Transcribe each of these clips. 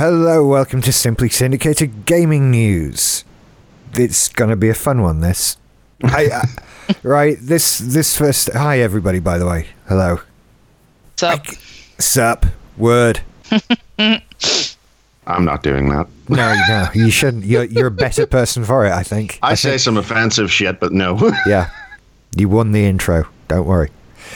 Hello, welcome to Simply Syndicated Gaming News. It's gonna be a fun one. This, I, uh, right? This this first. Hi, everybody. By the way, hello. So, Sup? Word. I'm not doing that. No, no, you shouldn't. You're you're a better person for it. I think. I, say think- some offensive shit, but no. Yeah, you won the intro. Don't worry.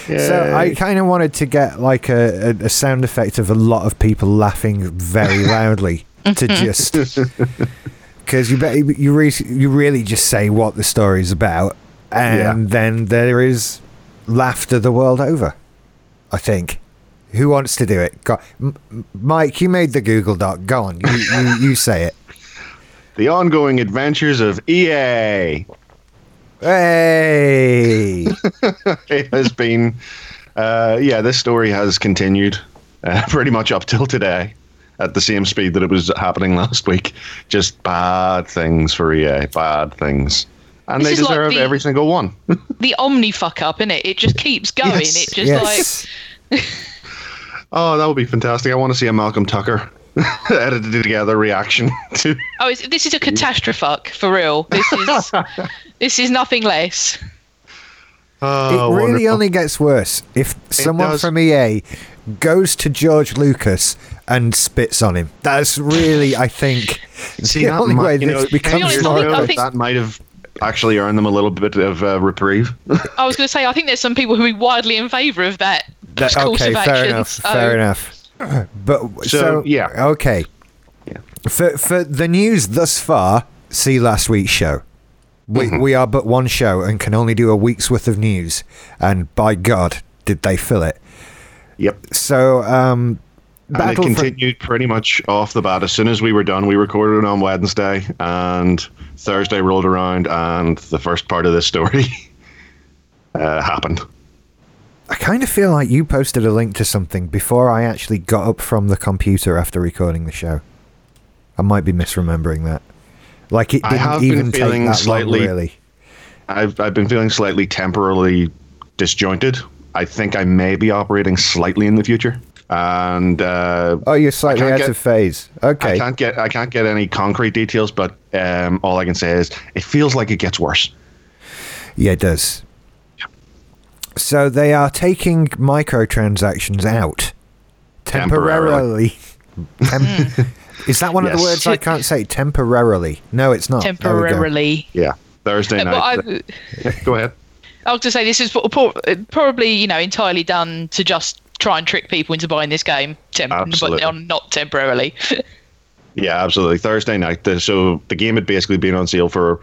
So I kind of wanted to get like a, a, a sound effect of a lot of people laughing very loudly to mm-hmm. just because you bet you re- you really just say what the story's about, and then there is laughter the world over. I think. Who wants to do it? Go, M- M- Mike, you made the Google Doc. Go on, you, you, you say it. the ongoing adventures of EA. Hey, It has been, uh, yeah, this story has continued uh, pretty much up till today at the same speed that it was happening last week. Just bad things for EA, bad things. And This they is like deserve the- every single one. the Omni fuck up, innit? It just keeps going. Yes. It just yes. Oh, that would be fantastic. I want to see a Malcolm Tucker edited together reaction to. oh, it's, this is a catastrophe for real. This is this is nothing less. Oh, it really wonderful. only gets worse if someone from EA goes to George Lucas and spits on him. That's really, I think, See, the that only might- way you know, this becomes honest, years I think- ago, I think- that might have actually earned them a little bit of uh, reprieve. I was going to say, I think there's some people who are wildly in favour of that. That- course okay, of fair action, enough. so- Fair enough. But so, So, yeah. okay. Yeah. For for the news thus far, see last week's show. We Mm-hmm. we are but one show and can only do a week's worth of news, and by God, did they fill it? Yep. So, um, And it Battle for- continued pretty much off the bat. As soon as we were done, we recorded it on Wednesday, and Thursday rolled around, and the first part of this story uh, happened. I kind of feel like you posted a link to something before I actually got up from the computer after recording the show. I might be misremembering that. Like it I didn't have been even take feeling that slightly- long, really. I've I've been feeling slightly temporarily disjointed. I think I may be operating slightly in the future, and uh, Oh, you're slightly out get- of phase. Okay, I can't get I can't get any concrete details. But um, all I can say is it feels like it gets worse. Yeah, it does. So they are taking microtransactions out temporarily. Tem- Is that one of the words I can't say? Temporarily. No, it's not. There go. temporarily. Yeah, Thursday Uh, night. I, Go ahead. I was going to say this is pro- pro- probably you know entirely done to just try and trick people into buying this game, temp- Absolutely. but not temporarily. Yeah, absolutely. Thursday night. So the game had basically been on sale for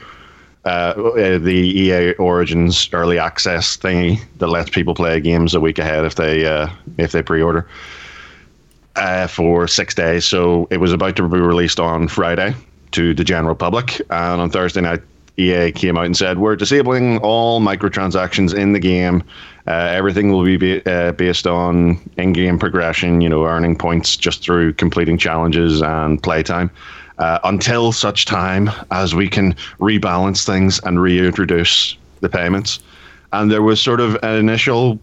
uh, uh, the EA Origins early access thingy that lets people play games a week ahead if they uh, if they pre-order uh, for six days. So it was about to be released on Friday to the general public, and on Thursday night. EA came out and said we're disabling all microtransactions in the game. Uh, everything will be ba- uh, based on in-game progression, you know, earning points just through completing challenges and playtime, uh, until such time as we can rebalance things and reintroduce the payments. And there was sort of an initial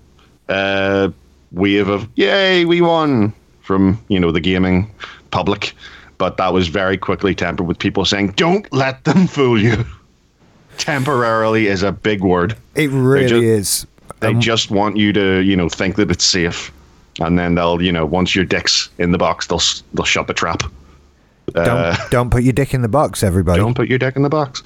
uh, wave of "Yay, we won!" from you know the gaming public, but that was very quickly tempered with people saying, "Don't let them fool you." Temporarily is a big word. It really ju- is. They Um, just want you to, you know, think that it's safe, and then they'll, you know, once your dick's in the box, they'll they'll shut the trap. Don't, Uh, don't put your dick in the box, everybody. don't put your dick in the box.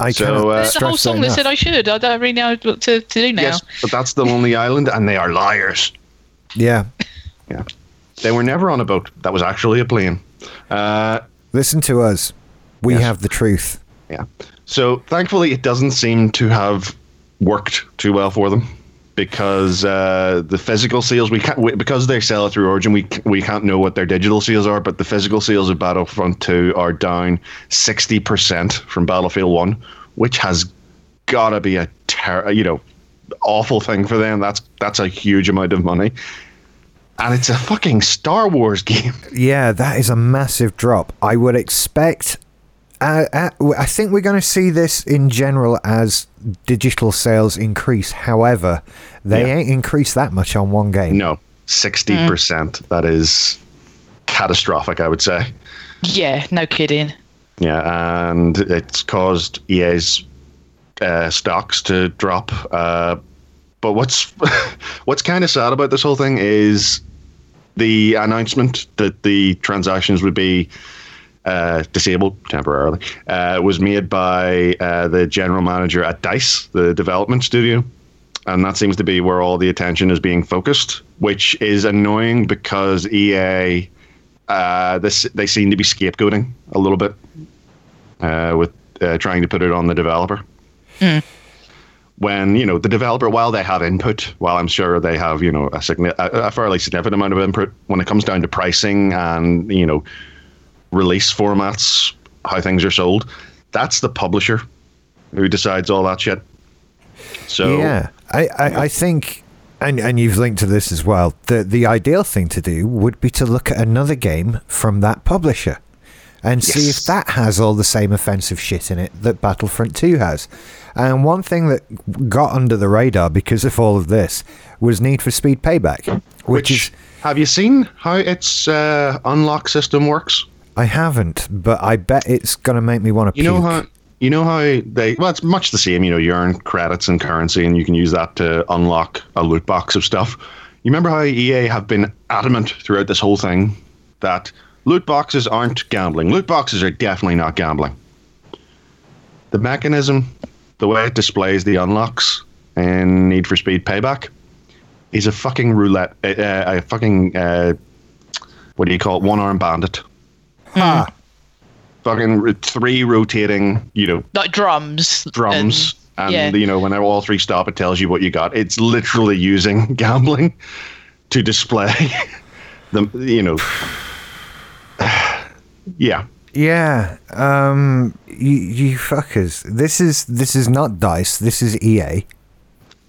I So, cannot uh, There's a whole song that enough. said I should. I don't really know what to, to do now. Yes, but that's the Lonely Island, and they are liars. Yeah. Yeah, they were never on a boat. That was actually a plane. Uh, Listen to us. We Yes. have the truth. Yeah. So thankfully, it doesn't seem to have worked too well for them because uh, the physical sales we can't we, because they sell it through Origin. We we can't know what their digital sales are, but the physical sales of Battlefront Two are down sixty percent from Battlefield One, which has got to be a ter- you know awful thing for them. That's that's a huge amount of money. And it's a fucking Star Wars game. Yeah, that is a massive drop. I would expect. Uh, uh, I think we're going to see this in general as digital sales increase. However, they Yeah. ain't increased that much on one game. No, sixty percent. That is catastrophic, I would say. Yeah, no kidding. Yeah, and it's caused EA's uh, stocks to drop. Uh, but what's what's kind of sad about this whole thing is the announcement that the transactions would be uh, disabled temporarily uh, was made by uh, the general manager at Dice, the development studio. And that seems to be where all the attention is being focused, which is annoying because EA, uh, this they seem to be scapegoating a little bit uh, with uh, trying to put it on the developer. Mm. When you know the developer, while they have input, while I'm sure they have you know a, signi- a, a fairly significant amount of input, when it comes down to pricing and you know release formats, how things are sold, that's the publisher who decides all that shit. So yeah, I, I, I think, and and you've linked to this as well. The the ideal thing to do would be to look at another game from that publisher and see if that has all the same offensive shit in it that Battlefront 2 has. And one thing that got under the radar because of all of this was Need for Speed Payback, which, which, is have you seen how its uh, unlock system works? I haven't, but I bet it's gonna make me want to. You know how you know how they well, it's much the same. You know, you earn credits and currency, and you can use that to unlock a loot box of stuff. You remember how EA have been adamant throughout this whole thing that loot boxes aren't gambling. Loot boxes are definitely not gambling. The mechanism, the way it displays the unlocks in Need for Speed Payback, is a fucking roulette, uh, a fucking uh, what do you call it? One arm bandit. Ah, Fucking three rotating, you know, Like drums. drums. And, yeah. you know, when all three stop, it tells you what you got. It's literally using gambling to display the, you know, yeah. yeah. Um, you, you fuckers. This is this is not Dice. This is EA.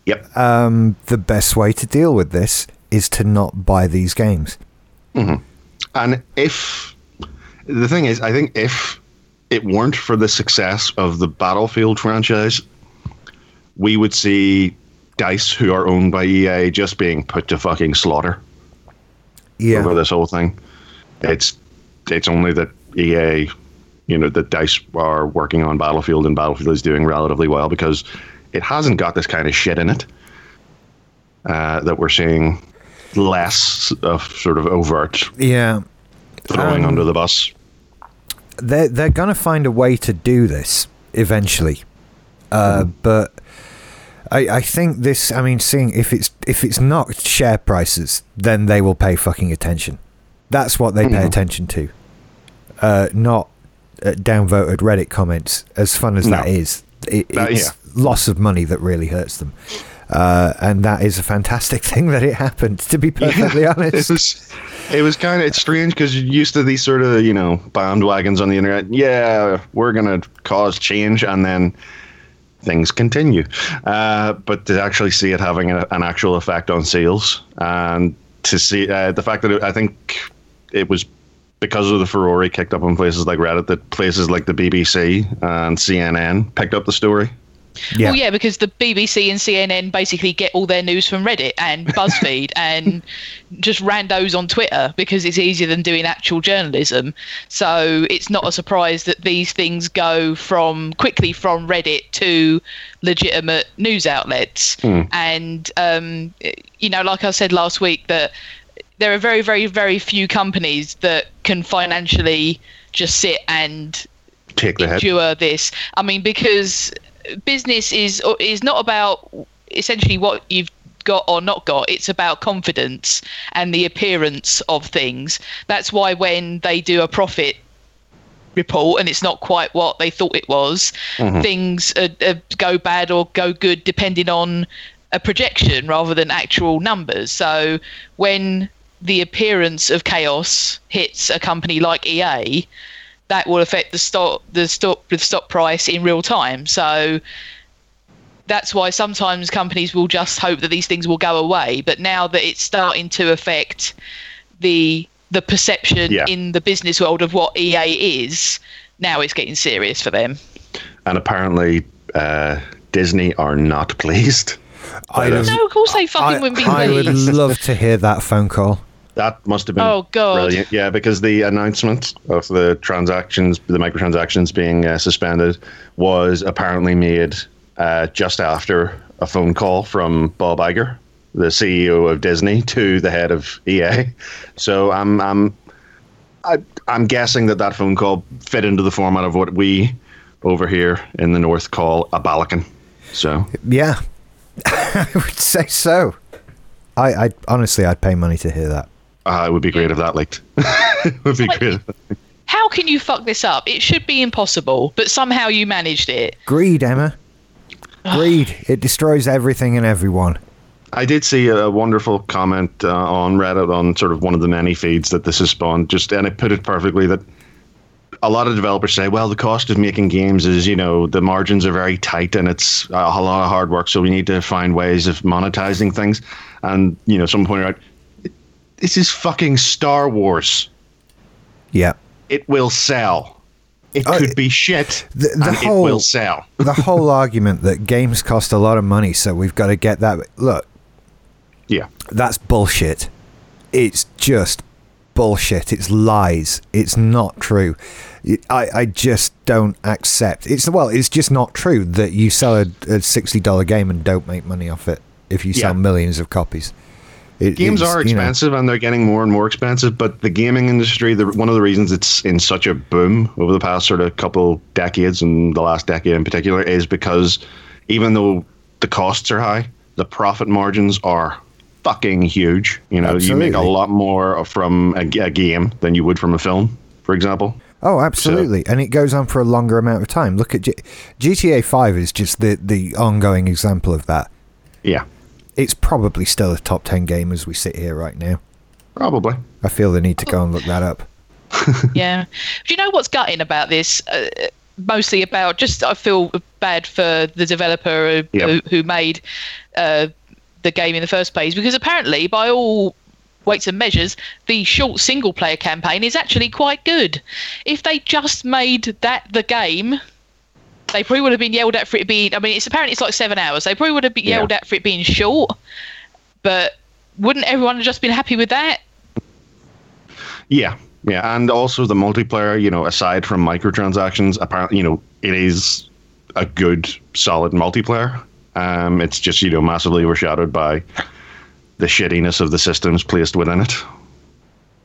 Yep. um, the best way to deal with this is to not buy these games. Mm-hmm. And if the thing is, I think if it weren't for the success of the Battlefield franchise, we would see Dice, who are owned by EA, just being put to fucking slaughter Yeah, over this whole thing. It's it's only that EA, you know, that Dice are working on Battlefield and Battlefield is doing relatively well because it hasn't got this kind of shit in it uh, that we're seeing less of sort of overt yeah. throwing Um, under the bus. They're they're gonna find a way to do this eventually, uh, but I I think this. I mean, seeing if it's if it's not share prices, then they will pay fucking attention. That's what they pay Mhm. attention to, uh, not uh, downvoted Reddit comments. As fun as No. that is, it, That- it's yeah. loss of money that really hurts them. Uh, and that is a fantastic thing that it happened. To be perfectly it honest, was it was kind of it's strange because you're used to these sort of you know bandwagons on the internet. Yeah, we're gonna cause change, and then things continue. Uh, but to actually see it having a, an actual effect on sales, and to see uh, the fact that it, I think it was because of the Ferrari kicked up in places like Reddit that places like the BBC and CNN picked up the story. Yeah. Well, yeah, because the BBC and CNN basically get all their news from Reddit and BuzzFeed and just randos on Twitter because it's easier than doing actual journalism. So it's not a surprise that these things go from quickly from Reddit to legitimate news outlets. And um, you know, like I said last week, that there are very, very, very few companies that can financially just sit and Take the endure this. I mean, because business is is not about essentially what you've got or not got. It's about confidence and the appearance of things. That's why when they do a profit report and it's not quite what they thought it was, things uh, uh, go bad or go good depending on a projection rather than actual numbers. So when the appearance of chaos hits a company like EA, that will affect the stock the stock the stock price in real time. So that's why sometimes companies will just hope that these things will go away. But now that it's starting to affect the the perception Yeah. in the business world of what EA is, now it's getting serious for them. And apparently, uh, Disney are not pleased. I But, uh, don't- No, of course they fucking I, wouldn't be I would love to hear that phone call. That must have been Oh, God. brilliant. Yeah, because the announcement of the transactions, the microtransactions being uh, suspended, was apparently made uh, just after a phone call from Bob Iger, the CEO of Disney, to the head of EA. So I'm I'm I, I'm guessing that that phone call fit into the format of what we over here in the north call a balakin. So Yeah, I would say so. I, I honestly, I'd pay money to hear that. Uh, it would be great if that leaked. it would be Like- great. How can you fuck this up? It should be impossible, but somehow you managed it. Greed, Emma. Greed. It destroys everything and everyone. I did see a wonderful comment uh, on Reddit on sort of one of the many feeds that this has spawned. Just and it put it perfectly that a lot of developers say, well, the cost of making games is you know the margins are very tight and it's a lot of hard work, so we need to find ways of monetizing things. And you know, someone pointed out, this is fucking Star Wars. Yeah. It will sell. It Oh, could be shit, the- the whole- it will sell. the whole argument that games cost a lot of money, so we've got to get that. Look, Yeah, that's bullshit. It's just bullshit. It's lies. It's not true. I, I just don't accept. It's well, it's just not true that you sell a, a sixty dollar game and don't make money off it if you sell Yeah. millions of copies. It- games are you know, expensive and they're getting more and more expensive but the gaming industry the, one of the reasons it's in such a boom over the past sort of couple decades and the last decade in particular is because even though the costs are high the profit margins are fucking huge. You know you make a lot more from a game than you would from a film for example. Oh, absolutely, and it goes on for a longer amount of time. Look at G- GTA Five is just the the ongoing example of that. yeah It's probably still a top ten game as we sit here right now. probably I feel the need to go and look that up. yeah. Do you know what's gutting about this? Uh, mostly about just I feel bad for the developer who, Yep. who, who made uh, the game in the first place because apparently, by all weights and measures, the short single player campaign is actually quite good. If they just made that the game. They probably would have been yelled at for it being. I mean, it's apparently it's like seven hours. They probably would have been Yeah. yelled at for it being short. But wouldn't everyone have just been happy with that? Yeah, yeah, and also the multiplayer. You know, aside from microtransactions, apparently, you know, it is a good, solid multiplayer. Um, it's just you know massively overshadowed by the shittiness of the systems placed within it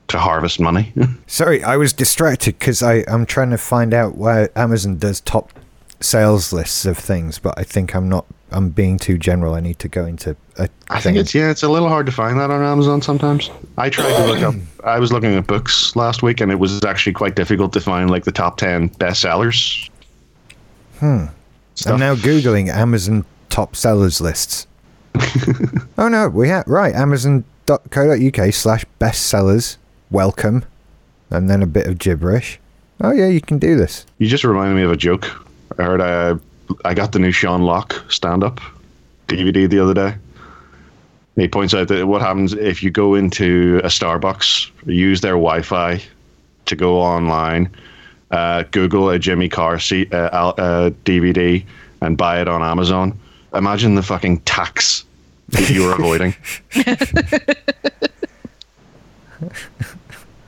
to harvest money. Sorry, I was distracted because I'm trying to find out why Amazon does top sales lists of things, but I think I'm not. I'm being too general. I need to go into a I thing. think it's yeah, it's a little hard to find that on Amazon sometimes. I tried to look up. I was looking at books last week, and it was actually quite difficult to find like the top ten bestsellers. Hmm. I'm now googling Amazon top sellers lists. oh no, we have right Amazon.co.uk slash bestsellers. Welcome, and then a bit of gibberish. Oh yeah, you can do this. You just reminded me of a joke. I heard I I got the new Sean Lock stand up DVD the other day. He points out that what happens if you go into a Starbucks, use their Wi-Fi to go online, uh, Google a Jimmy Carr C- uh, uh, DVD, and buy it on Amazon. Imagine the fucking tax that you're avoiding.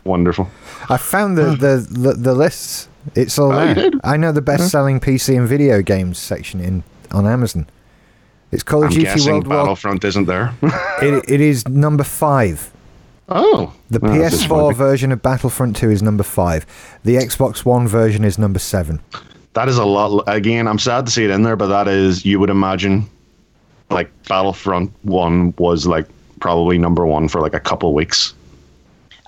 Wonderful. I found the the, the, the lists. It's all Oh, there. I know the best selling PC and video games section in on Amazon. It's Call of I'm Duty World War. Battlefront isn't there. It, it is number five. oh, The well, PS4 version of Battlefront 2 is number five. The Xbox One version is number seven. That is a lot. Again, I'm sad to see it in there, but that is you would imagine, like Battlefront One was like probably number one for like a couple weeks.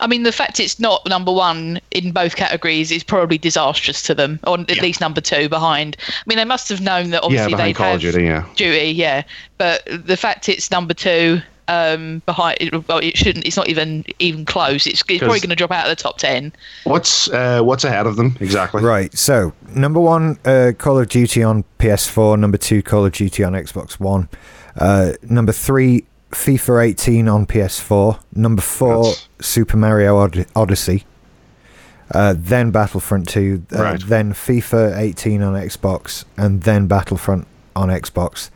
I mean, the fact it's not number one in both categories is probably disastrous to them, or at Yeah. least number two behind. I mean, they must have known that obviously behind they'd Call have of Duty. Yeah, duty, yeah. But the fact it's number two um, behind, it, well, it shouldn't. It's not even even close. It's, it's probably 'Cause- going to drop out of the top ten. what's uh, what's ahead of them exactly? Right, so number one, uh, Call of Duty on PS4. Number two, Call of Duty on Xbox One. Uh, number three, FIFA 18 on PS4. Number four, That's- Super Mario Od- Odyssey. Uh, then Battlefront 2. Uh, Right. Then FIFA 18 on Xbox. And then Battlefront on Xbox.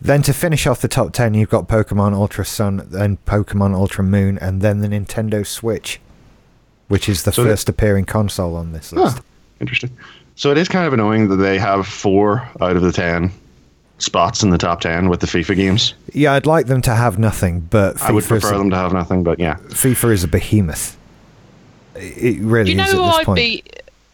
Then to finish off the top 10, you've got Pokemon Ultra Sun, then Pokemon Ultra Moon, and then the Nintendo Switch, which is the So first appearing console on this list. Huh, interesting. So it is kind of annoying that they have four out of the ten spots in the top ten with the FIFA games. Yeah, I'd like them to have nothing, but FIFA, I would is, prefer a, them to have nothing, but yeah. FIFA is a behemoth. It really Do you know is who at this I'd point. be?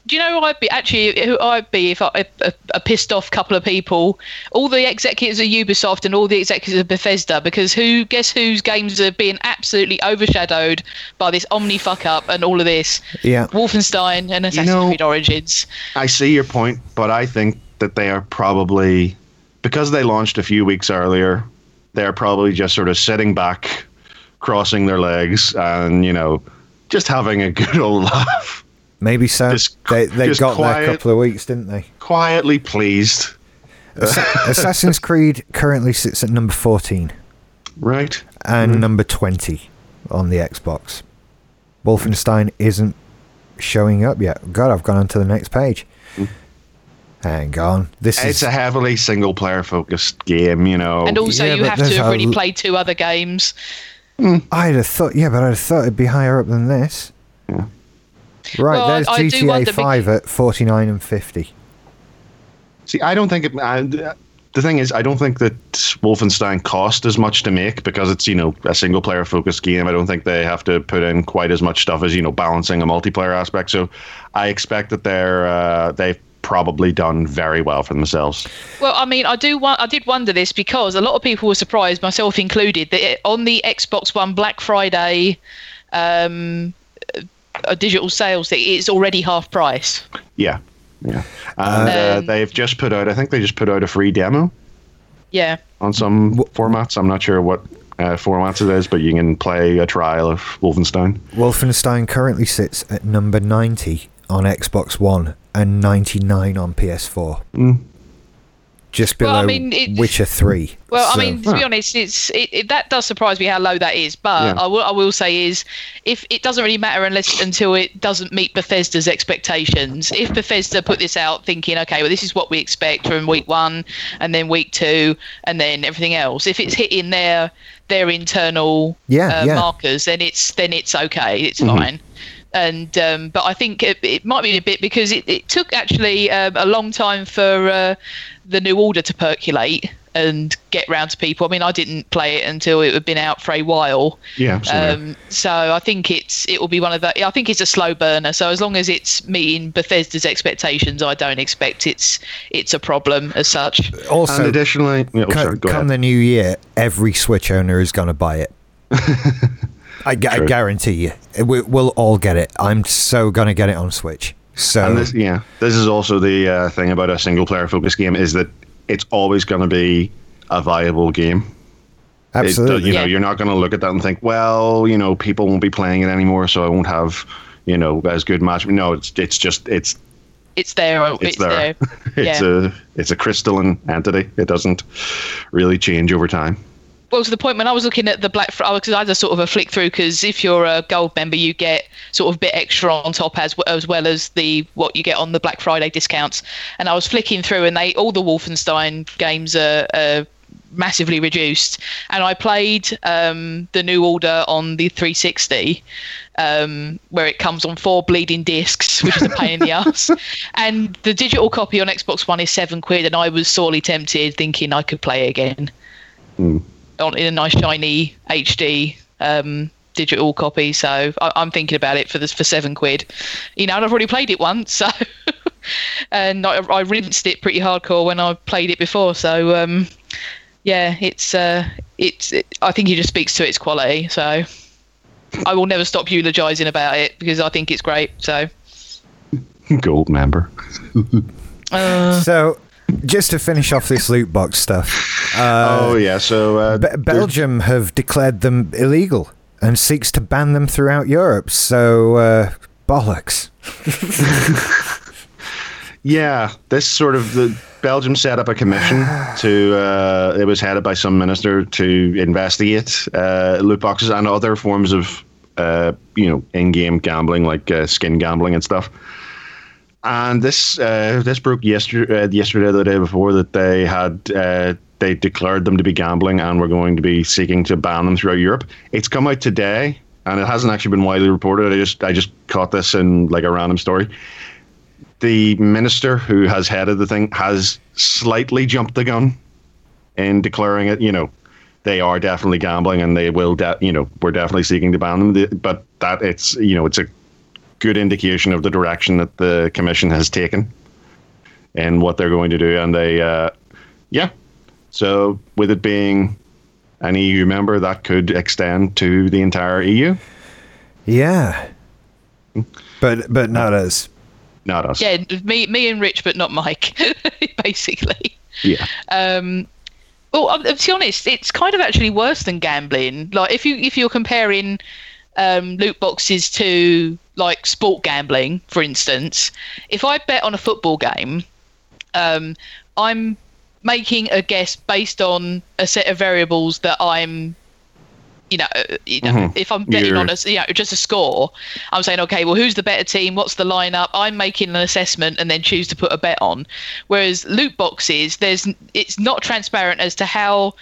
Do you know who I'd be? Actually, who I'd be if I a, a, a pissed off couple of people, all the executives of Ubisoft and all the executives of Bethesda, because who? Guess whose games are being absolutely overshadowed by this Omni fuck up and all of this? Yeah. Wolfenstein and Assassin's know- Creed Origins. I see your point, but I think that they are probably because they launched a few weeks earlier. They're probably just sort of sitting back, crossing their legs, and you know, just having a good old laugh, Maybe so. Just- they they got quiet. there a couple of weeks, didn't they? quietly pleased. Assassin's Creed currently sits at number 14 Right. and Mm-hmm. number 20 on the Xbox. Wolfenstein isn't showing up yet. God, I've gone on to the next page. Hang on. This It's is a heavily single player focused game, you know. and also, yeah, you have to have a really l- played two other games. I'd have thought, yeah, but I'd have thought it'd be higher up than this. Yeah. Right, Well, there's I- I GTA wonder 5 at 49 and 50. See, I don't think it. I, the thing is, I don't think that Wolfenstein cost as much to make because it's you know a single player focused game. I don't think they have to put in quite as much stuff as you know balancing a multiplayer aspect. So, I expect that they're uh, they've probably done very well for themselves. Well, I mean, I do. wa- I did wonder this because a lot of people were surprised, myself included, that it, on the Xbox One Black Friday um, uh, digital sales, that it's already half price. Yeah, yeah, and uh, Um, they've just put out. I think they just put out a free demo Yeah. on some Wh- formats. I'm not sure what. Uh, formats it is, but you can play a trial of Wolfenstein. Wolfenstein currently sits at number 90 on Xbox One and 99 on PS4. Mm. Just below Well, I mean, it- Witcher 3. Well, So- I mean, to be honest, it's it, it that does surprise me how low that is. But Yeah. I will say is if it doesn't really matter unless until it doesn't meet Bethesda's expectations. If Bethesda put this out thinking, okay, well this is what we expect from week one, and then week two, and then everything else, if it's hitting their their internal Yeah, uh, yeah. markers, then it's then it's okay, it's Mhm. fine. And um, but I think it, it might be a bit because it, it took actually um, a long time for uh, the new order to percolate and get round to people. I mean, I didn't play it until it had been out for a while. Yeah, same. Um, so I think it's it will be one of the. I think it's a slow burner. So as long as it's meeting Bethesda's expectations, I don't expect it's it's a problem as such. also, and additionally, oh, co- sorry, come ahead. the new year, every Switch owner is going to buy it. I, gu- I guarantee you. We, we'll all get it. I'm so going to get it on Switch. So, And this, yeah, this is also the uh, thing about a single player focused game is that it's always going to be a viable game. It- absolutely. you know, Yeah. you're not going to look at that and think, well, you know, people won't be playing it anymore, so I won't have, you know, as good match. No, it's it's just it's It's there. it's, It's, there. there. it's yeah. a it's a crystalline entity. It doesn't really change over time. Well, to the point when I was looking at the Black Friday, because I had a sort of a flick through, because if you're a gold member, you get sort of a bit extra on top as as well as the what you get on the Black Friday discounts. And I was flicking through, and they all the Wolfenstein games are. are massively reduced and i played um, the new order on the 360 um, where it comes on four bleeding discs which is a pain in the ass and the digital copy on xbox one is seven quid and i was sorely tempted thinking i could play it again Hmm. On in a nice shiny HD um, digital copy. So I, I'm thinking about it for this for seven quid. You know, and I've already played it once, so and I, I rinsed it pretty hardcore when I played it before. So um, yeah, it's uh, it's it, I think it just speaks to its quality. So I will never stop eulogizing about it because I think it's great. So Gold member. uh, So, just to finish off this loot box stuff, uh, oh yeah, so uh, Be- Belgium have declared them illegal and seeks to ban them throughout Europe. So, uh, bollocks. Yeah, this sort of the Belgium set up a commission to. Uh, it was headed by some minister to investigate uh, loot boxes and other forms of, uh, you know, in-game gambling like uh, skin gambling and stuff. And this uh, this broke yesterday, uh, yesterday, the day before, that they had uh, they declared them to be gambling and were going to be seeking to ban them throughout Europe. It's come out today, and it hasn't actually been widely reported. I just I just caught this in like a random story. The minister who has headed the thing has slightly jumped the gun in declaring it. You know, they are definitely gambling, and they will. De- you know, we're definitely seeking to ban them. But that it's you know it's a good indication of the direction that the commission has taken and what they're going to do. And they, uh, yeah. So with it being an EU member, that could extend to the entire EU. Yeah, but but not us. Not us. Yeah, me, me and Rich, but not Mike, basically. Yeah. Um, well, um, to be honest, it's kind of actually worse than gambling. Like if you if you're comparing um, loot boxes to like sport gambling, for instance, if I bet on a football game, um, I'm making a guess based on a set of variables that I'm you know, uh, you know, Mhm. if I'm betting You're- on a, you know, just a score, I'm saying, okay, well, who's the better team? What's the lineup? I'm making an assessment and then choose to put a bet on. Whereas loot boxes, there's, it's not transparent as to how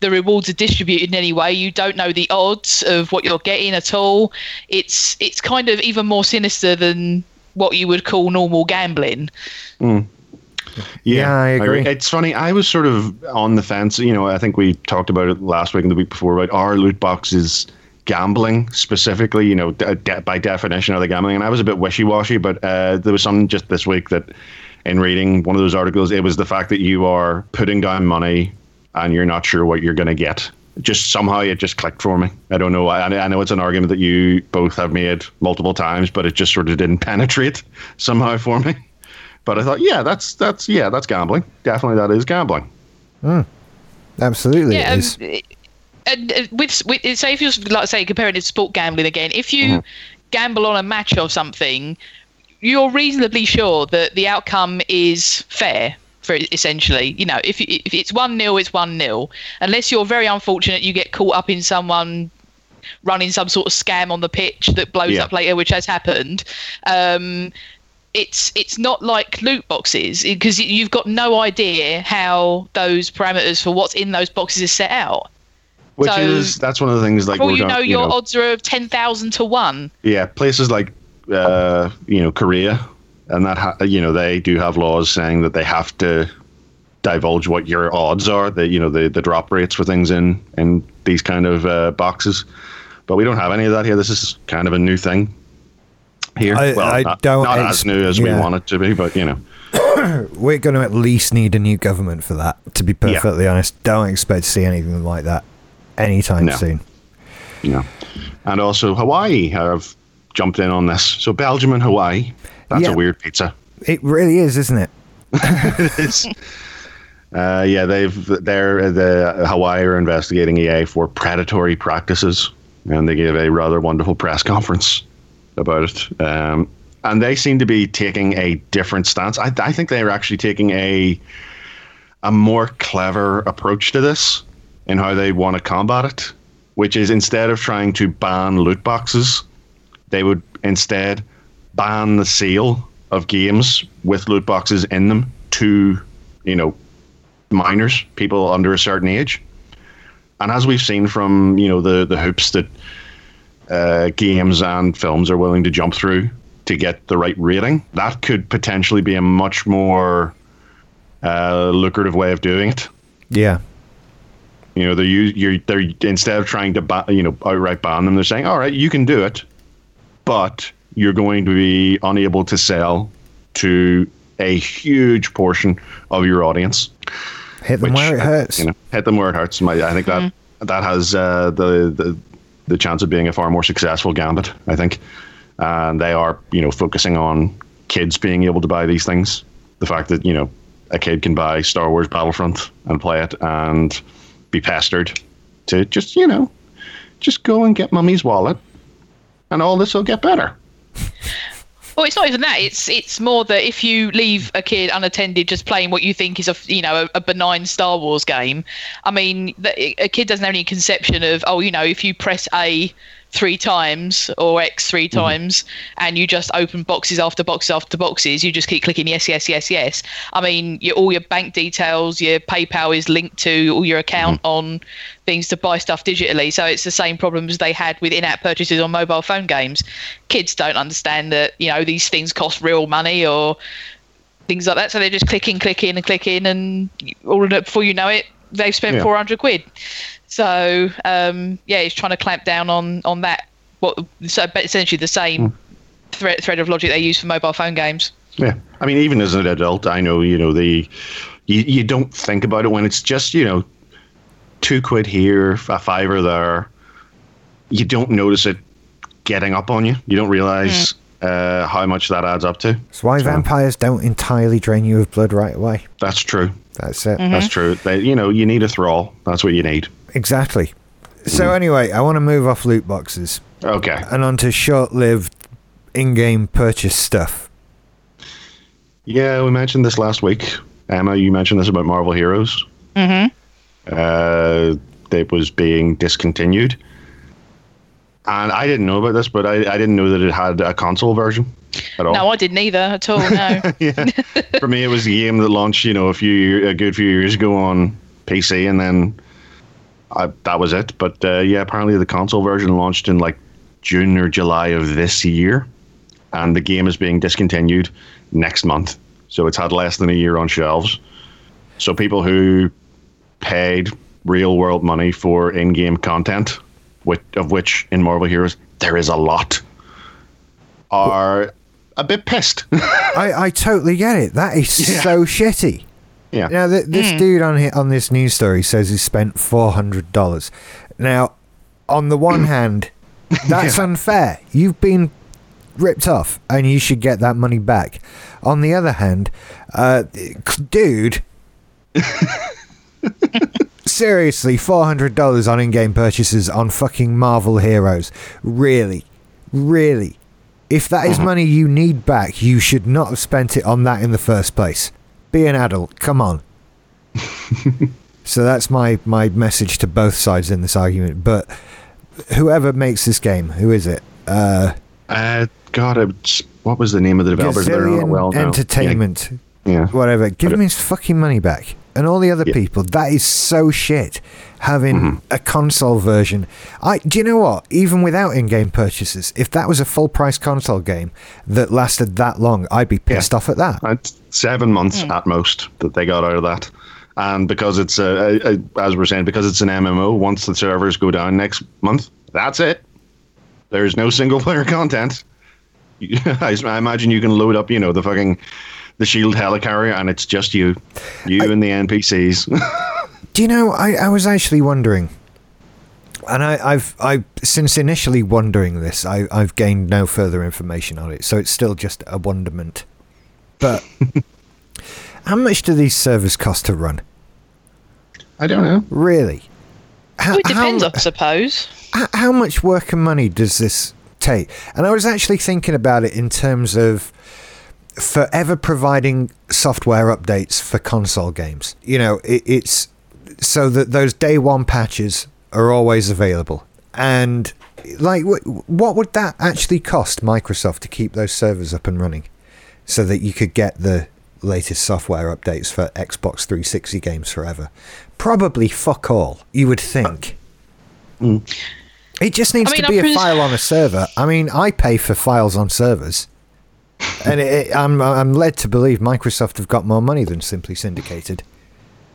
the rewards are distributed in any way. You don't know the odds of what you're getting at all. It's, it's kind of even more sinister than what you would call normal gambling. Yeah, I agree. It's funny. I was sort of on the fence. You know, I think we talked about it last week and the week before about are loot boxes gambling specifically. You know, de- de- by definition, are they gambling? And I was a bit wishy washy, but uh, there was something just this week that, in reading one of those articles, it was the fact that you are putting down money and you're not sure what you're going to get. Just somehow it just clicked for me. I don't know. I, I know it's an argument that you both have made multiple times, but it just sort of didn't penetrate somehow for me. But I thought, yeah, that's that's yeah, that's gambling. Definitely, that is gambling. Absolutely, yeah, it um, and uh, with, with say if you're like say comparing it to sport gambling again, if you Mm-hmm. gamble on a match or something, you're reasonably sure that the outcome is fair. For essentially, you know, if if it's one 0 it's one 0 Unless you're very unfortunate, you get caught up in someone running some sort of scam on the pitch that blows Yeah. up later, which has happened. Um, it's it's not like loot boxes because you've got no idea how those parameters for what's in those boxes is set out. Which So- is that's one of the things like For all we're you know, your odds are of ten thousand to one. yeah, places like uh, you know Korea and that ha- you know they do have laws saying that they have to divulge what your odds are, the you know the the drop rates for things in in these kind of uh, boxes. But we don't have any of that here. This is kind of a new thing here. I- well, I not, don't not as new as we want it to be, but you know. We're going to at least need a new government for that. To be perfectly honest, don't expect to see anything like that anytime No. soon. know. And also Hawaii have jumped in on this. So Belgium and Hawaii, that's Yeah. a weird pizza. It really is, isn't it? It's- uh, yeah, they've they're the Hawaii are investigating EA for predatory practices, and they gave a rather wonderful press conference about it. Um, and they seem to be taking a different stance. I, I think they are actually taking a a more clever approach to this in how they want to combat it, which is instead of trying to ban loot boxes, they would instead ban the sale of games with loot boxes in them to, you know, minors, people under a certain age. And as we've seen from, you know, the, the hoops that uh, games and films are willing to jump through to get the right rating, that could potentially be a much more uh, lucrative way of doing it. Yeah. You know, they're you're they're instead of trying to ba- you know outright ban them, they're saying, all right, you can do it, but you're going to be unable to sell to a huge portion of your audience. Hit them which, where it uh, hurts. You know, hit them where it hurts. My, I think that that has uh, the, the the chance of being a far more successful gambit. I think, and they are you know focusing on kids being able to buy these things. The fact that you know a kid can buy Star Wars Battlefront and play it and be pestered to just you know just go and get mummy's wallet, and all this will get better. Well, it's not even that. It's it's more that if you leave a kid unattended, just playing what you think is a you know a, a benign Star Wars game. I mean, the, a kid doesn't have any conception of oh you know if you press A three times or X 3 mm-hmm. times, and you just open boxes after boxes after boxes. You just keep clicking yes, yes, yes, yes. I mean, your, all your bank details, your PayPal is linked to all your account mm-hmm. on things to buy stuff digitally. So it's the same problems they had with in-app purchases on mobile phone games. Kids don't understand that you know these things cost real money or things like that. So they're just clicking, clicking, and clicking, and all before you know it, they've spent yeah. 400 quid. So um, yeah, he's trying to clamp down on on that. What so essentially the same mm. thread thread of logic they use for mobile phone games. Yeah, I mean, even as an adult, I know you know the you, you don't think about it when it's just you know two quid here, a fiver there. You don't notice it getting up on you. You don't realize. Mm. Uh, how much that adds up to. That's why so, vampires don't entirely drain you of blood right away. That's true. That's it. Mm-hmm. That's true. They, you know, you need a thrall. That's what you need. Exactly. So mm. anyway, I want to move off loot boxes. Okay. And onto short-lived in-game purchase stuff. Yeah, we mentioned this last week. Emma, you mentioned this about Marvel Heroes. Mm-hmm. Uh, it was being discontinued. And I didn't know about this, but I, I didn't know that it had a console version at all. No, I didn't either at all. No. yeah. For me, it was a game that launched, you know, a few a good few years ago on PC, and then I, that was it. But uh, yeah, apparently the console version launched in like June or July of this year, and the game is being discontinued next month. So it's had less than a year on shelves. So people who paid real world money for in-game content, which, of which in Marvel Heroes there is a lot, are a bit pissed. I, I totally get it. That is yeah. so shitty. Yeah. Now, th- this mm. dude on on this news story says he spent four hundred dollars. Now, on the one hand, that's yeah. unfair. You've been ripped off, and you should get that money back. On the other hand, uh, dude. seriously, four hundred dollars on in-game purchases on fucking Marvel Heroes. Really, really. If that is mm-hmm. money you need back, you should not have spent it on that in the first place. Be an adult. Come on. so that's my, my message to both sides in this argument. But whoever makes this game, who is it? Uh, uh God, what was the name of the developers? Gazillion well Entertainment. Yeah. yeah. Whatever. Give me his fucking money back and all the other yeah. people. That is so shit. Having mm-hmm. a console version. I do you know what? Even without in-game purchases, if that was a full-price console game that lasted that long, I'd be pissed yeah. off at that. It's seven months mm. at most that they got out of that. And because it's a, a, a, as we're saying, because it's an MMO, once the servers go down next month, that's it. There's no single player content. I imagine you can load up, you know, the fucking the shield helicarrier, and it's just you, you I, and the NPCs. do you know? I, I was actually wondering, and I, have I since initially wondering this, I, I've gained no further information on it, so it's still just a wonderment. But how much do these servers cost to run? I don't know. Really? How, well, it depends, how, I suppose. How, how much work and money does this take? And I was actually thinking about it in terms of forever providing software updates for console games. You know, it, it's so that those day one patches are always available. And like, what would that actually cost Microsoft to keep those servers up and running, so that you could get the latest software updates for Xbox 360 games forever? Probably fuck all. You would think. Mm. It just needs I mean, to be pres- a file on a server. I mean, I pay for files on servers and it, it, I'm I'm led to believe Microsoft have got more money than Simply Syndicated.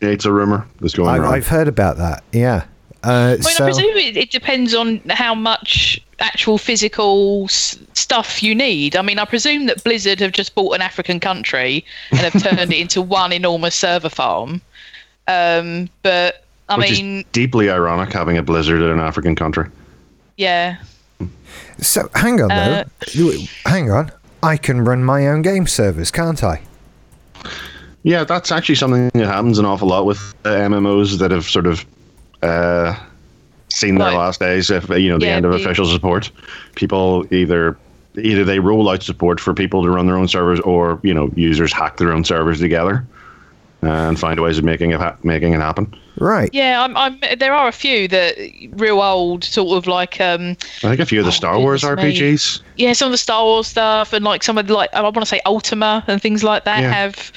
It's a rumor that's going I, I've heard about that. Yeah. Uh, I, so, I presume it, it, depends on how much actual physical s- stuff you need. I mean, I presume that Blizzard have just bought an African country and have turned it into one enormous server farm. Um, but I Which mean, deeply ironic having a Blizzard in an African country. Yeah. So hang on uh, though, hang on. I can run my own game servers, can't I? Yeah, that's actually something that happens an awful lot with uh, MMOs that have sort of uh, seen their last days. If you know the yeah, end of the, official support, people either either they roll out support for people to run their own servers, or you know users hack their own servers together. And find ways of making it ha- making it happen. Right. Yeah, I'm, I'm, there are a few that real old sort of like um, I think a few of the Oh, Star Wars goodness me. RPGs. yeah, some of the Star Wars stuff and like some of the, like I want to say Ultima and things like that Yeah. have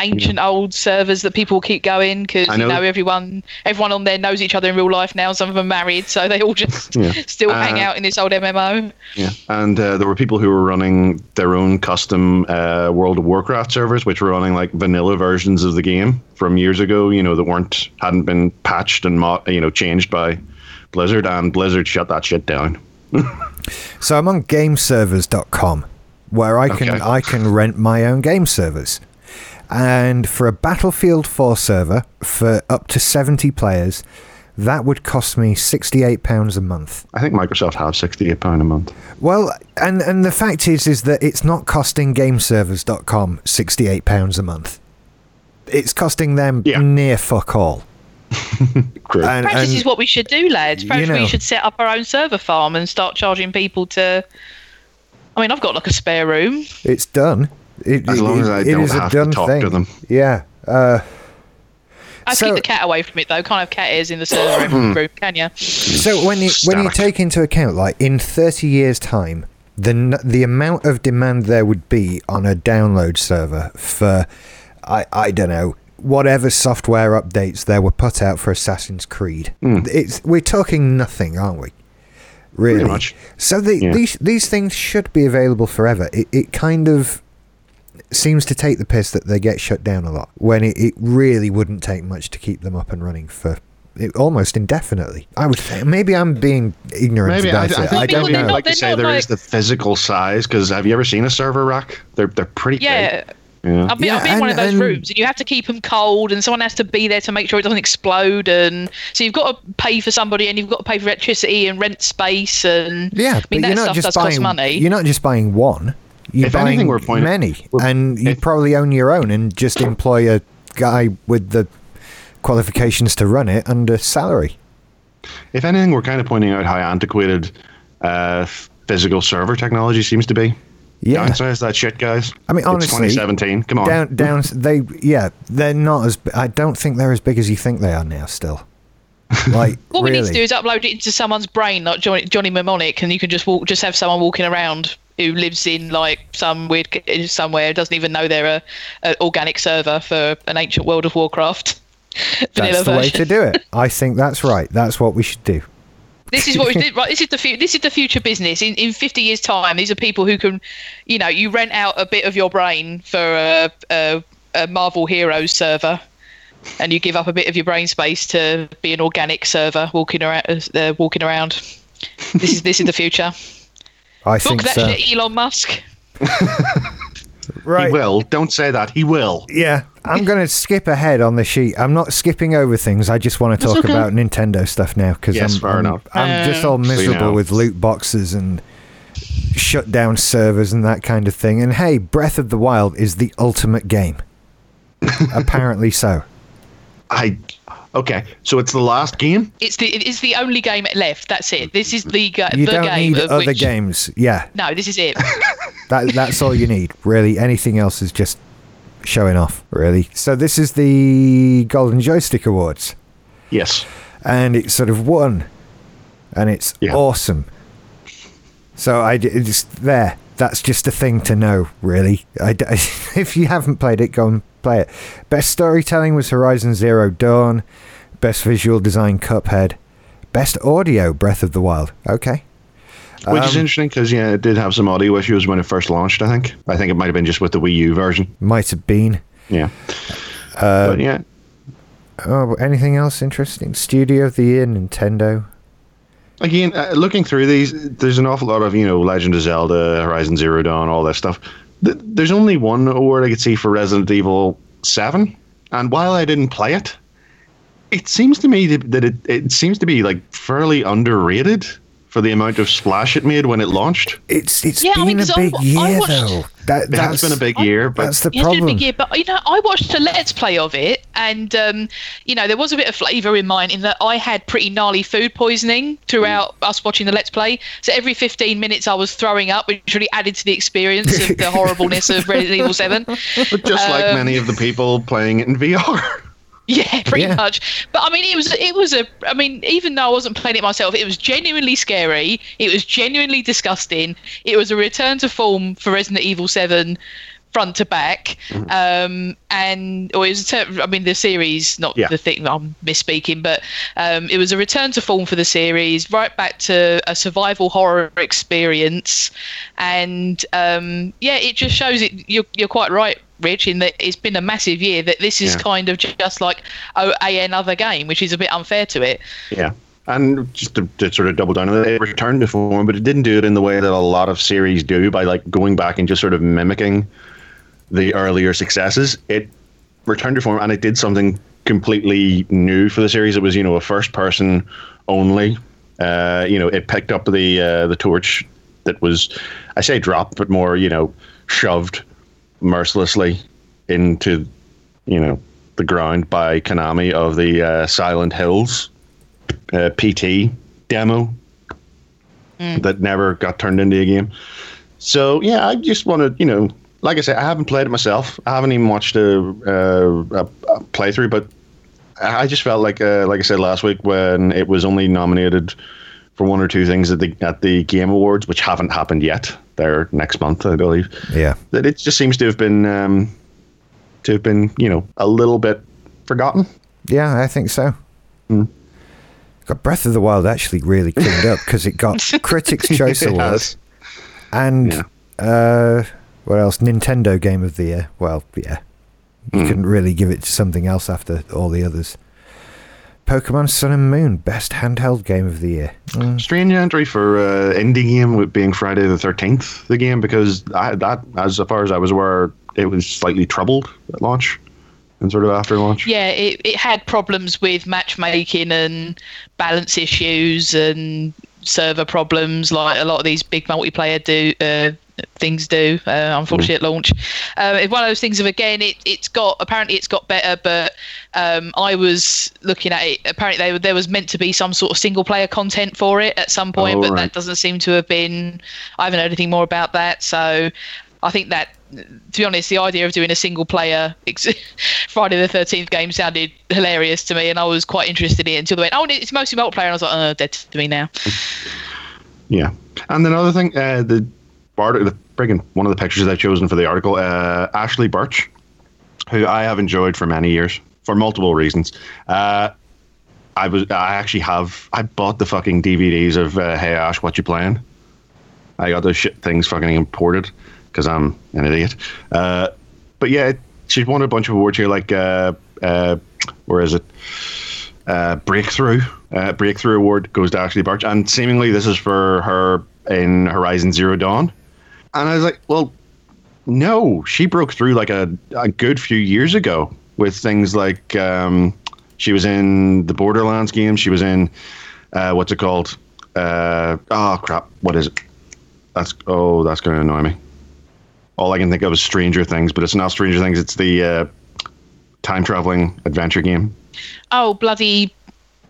ancient old servers that people keep going because you know- know everyone everyone on there knows each other in real life now. Some of them married, so they all just Yeah. still hang Uh, out in this old MMO. Yeah, and uh, there were people who were running their own custom uh, World of Warcraft servers, which were running like vanilla versions of the game from years ago. You know that weren't hadn't been patched and mo- you know changed by Blizzard, and Blizzard shut that shit down. So I'm on gameservers.com where I can Okay. I can rent my own game servers. And for a Battlefield 4 server for up to 70 players, that would cost me 68 pounds a month. I think Microsoft have sixty eight pound a month. Well, and and the fact is is that it's not costing gameservers.com 68 pounds a month. It's costing them Yeah. near fuck all. Great. And, Perhaps this is what we should do, lads. Perhaps you know. we should set up our own server farm and start charging people to. I mean, I've got like a spare room. It's done. It, As it- long as I it don't is a have to done talk thing. to them. Yeah. Uh, I So- keep the cat away from it though. Can't have cat ears in the server Hmm. room, can you? so when you when you take into account like in 30 years time the the amount of demand there would be on a download server for I I don't know whatever software updates there were put out for Assassin's Creed. Hmm. It's we're talking nothing, aren't we? Really. much. So the, Yeah. these these things should be available forever. It it kind of seems to take the piss that they get shut down a lot when it, it really wouldn't take much to keep them up and running for it, almost indefinitely. I would think maybe I'm being ignorant Maybe I, I think it. I don't they're maybe know. not- like to say not there is like- the physical size because have you ever seen a server rack? They're they're pretty Yeah. big. Yeah. I've been, Yeah, I've been in one of those and- rooms, and you have to keep them cold, and someone has to be there to make sure it doesn't explode. And so you've got to pay for somebody, and you've got to pay for electricity and rent space. And Yeah, I mean that stuff does buying. cost money. You're not just buying one. You're If buying anything, we're pointing- many, we're- and you if- probably own your own, and just employ a guy with the qualifications to run it under salary. If anything, we're kind of pointing out how antiquated uh, physical server technology seems to be. Yeah. Downsize that shit, guys. I mean, It's honestly, 2017. Come on. Down, down. They, yeah, they're not as. I don't think they're as big as you think they are now. Still, like what we really. need to do is upload it into someone's brain, like Johnny, Johnny Mnemonic, and you can just walk, just have someone walking around who lives in like some weird somewhere, doesn't even know they're a, a organic server for an ancient World of Warcraft vanilla that's the way version. to do it. I think that's right. That's what we should do. This is what we did. Right, this is the fu- this is the future business. In in fifty years' time, these are people who can, you know, you rent out a bit of your brain for a, a, a Marvel Heroes server, and you give up a bit of your brain space to be an organic server walking around. Uh, walking around. This is this is the future. I Book think that so. shit, Elon Musk. Right. He will. Don't say that. He will. Yeah, I'm going to skip ahead on the sheet. I'm not skipping over things. I just want to talk okay. about Nintendo stuff now because Yes, I'm, fair I'm, enough. I'm just Uh, all miserable know. with loot boxes and shut down servers and that kind of thing. And hey, Breath of the Wild is the ultimate game. Apparently so. I. Okay, so it's the last game. It's the it's the only game left. That's it. This is the ga- You the don't game need of other which, games. Yeah, No, this is it. that that's all you need. Really, anything else is just showing off. Really. So this is the Golden Joystick Awards. Yes. and it sort of won, and it's Yeah. awesome. So I it's there. That's just a thing to know, really. I d- if you haven't played it, go and play it. Best storytelling was Horizon Zero Dawn. Best visual design, Cuphead. Best audio, Breath of the Wild. Okay. Which is Um, interesting because yeah, it did have some audio issues when it first launched. I think. I think it might have been just with the Wii U version. Might have been. Yeah. Uh, but yeah, Oh, anything else interesting? Studio of the Year, Nintendo. Again, uh, looking through these, there's an awful lot of you know Legend of Zelda, Horizon Zero Dawn, all that stuff. Th- There's only one award I could see for Resident Evil Seven, and while I didn't play it, it seems to me that that it, it seems to be like fairly underrated for the amount of splash it made when it launched. It's it's yeah, been I mean, a big I, year I watched, though. That, that's been a big year, but that's the problem. It's been a big year, but you know, I watched a let's play of it, and um, you know, there was a bit of flavour in mine in that I had pretty gnarly food poisoning throughout mm. us watching the let's play. So every 15 minutes, I was throwing up, which really added to the experience of the horribleness of Resident Evil 7. But just um, like many of the people playing it in VR. Yeah, pretty yeah. much. But I mean, it was it was a. I mean, even though I wasn't playing it myself, it was genuinely scary. It was genuinely disgusting. It was a return to form for Resident Evil Seven, front to back. Mm-hmm. Um, and or it was. I mean, the series, not yeah. the thing. I'm misspeaking, but um, it was a return to form for the series, right back to a survival horror experience. And um, yeah, it just shows it. You're you're quite right Rich, in that it's been a massive year. That this is yeah. kind of just like oh, a another game, which is a bit unfair to it. Yeah. And just to, to, sort of double down on it, it returned to form, but it didn't do it in the way that a lot of series do by like going back and just sort of mimicking the earlier successes. It returned to form and it did something completely new for the series. It was, you know, a first person only. Uh, you know, it picked up the uh, the torch that was, I say dropped, but more, you know, shoved mercilessly into, you know, the ground by Konami of the uh, Silent Hills uh, PT demo mm. that never got turned into a game. So yeah, I just want to, you know, like I said, I haven't played it myself. I haven't even watched a, a, a playthrough, but I just felt like, uh, like I said last week, when it was only nominated for one or two things at the at the Game Awards, which haven't happened yet there next month, I believe. Yeah, that it just seems to have been um, to have been you know a little bit forgotten. Yeah, I think so. Mm. Got Breath of the Wild actually really cleaned up because it got Critics' Choice Award and yeah. uh, what else? Nintendo Game of the Year. Well, yeah, you mm. couldn't really give it to something else after all the others. Pokemon Sun and Moon, best handheld game of the year. Mm. Strange entry for uh, indie game with being Friday the Thirteenth, the game because I, that, as far as I was aware, it was slightly troubled at launch and sort of after launch. Yeah, it, it had problems with matchmaking and balance issues and server problems like a lot of these big multiplayer do uh, things do. Uh, unfortunately, at launch, uh, it's one of those things of again, it it's got apparently it's got better, but um, I was looking at it. Apparently, they, there was meant to be some sort of single player content for it at some point, oh, but right. that doesn't seem to have been. I haven't heard anything more about that, so I think that to be honest, the idea of doing a single player Friday the Thirteenth game sounded hilarious to me, and I was quite interested in it until they went, "Oh, it's mostly multiplayer," and I was like, "Oh, dead to me now." Yeah, and another thing, uh, the the friggin' one of the pictures I've chosen for the article, uh, Ashly Burch, who I have enjoyed for many years for multiple reasons. Uh, I was I actually have I bought the fucking DVDs of uh, Hey Ash, what you playing? I got those shit things fucking imported because I'm an idiot. Uh, but yeah, she's won a bunch of awards here, like uh, uh, where is it? Uh, Breakthrough. Uh, Breakthrough Award goes to Ashly Burch, and seemingly this is for her in Horizon Zero Dawn. And I was like, well, no, she broke through like a, a good few years ago with things like um, she was in the Borderlands game. She was in uh, what's it called? Uh, oh crap! What is it? That's oh, that's going to annoy me. All I can think of is Stranger Things, but it's not Stranger Things. It's the uh, time traveling adventure game. Oh bloody!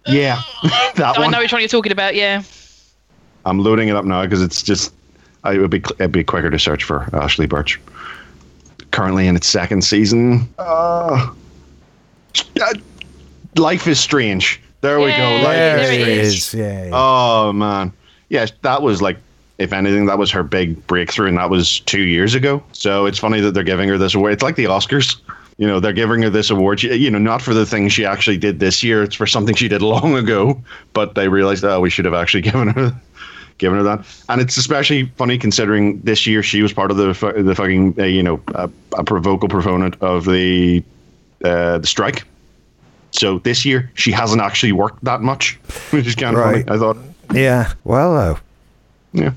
Yeah, that I one. know which one you're talking about. Yeah. I'm loading it up now because it's just it would be it'd be quicker to search for Ashly Burch. Currently in its second season. Uh, uh, Life is strange. There we go. Life there is. Yeah, yeah. Oh man. Yes, that was like if anything, that was her big breakthrough, and that was two years ago. So it's funny that they're giving her this award. It's like the Oscars. You know, they're giving her this award. you know, not for the thing she actually did this year. It's for something she did long ago. But they realized, oh, we should have actually given her giving her that. And it's especially funny considering this year she was part of the the fucking uh, you know a, a vocal proponent of the uh, the strike. So this year she hasn't actually worked that much, which is kind of right. funny. I thought. Yeah. Well, though. Yeah.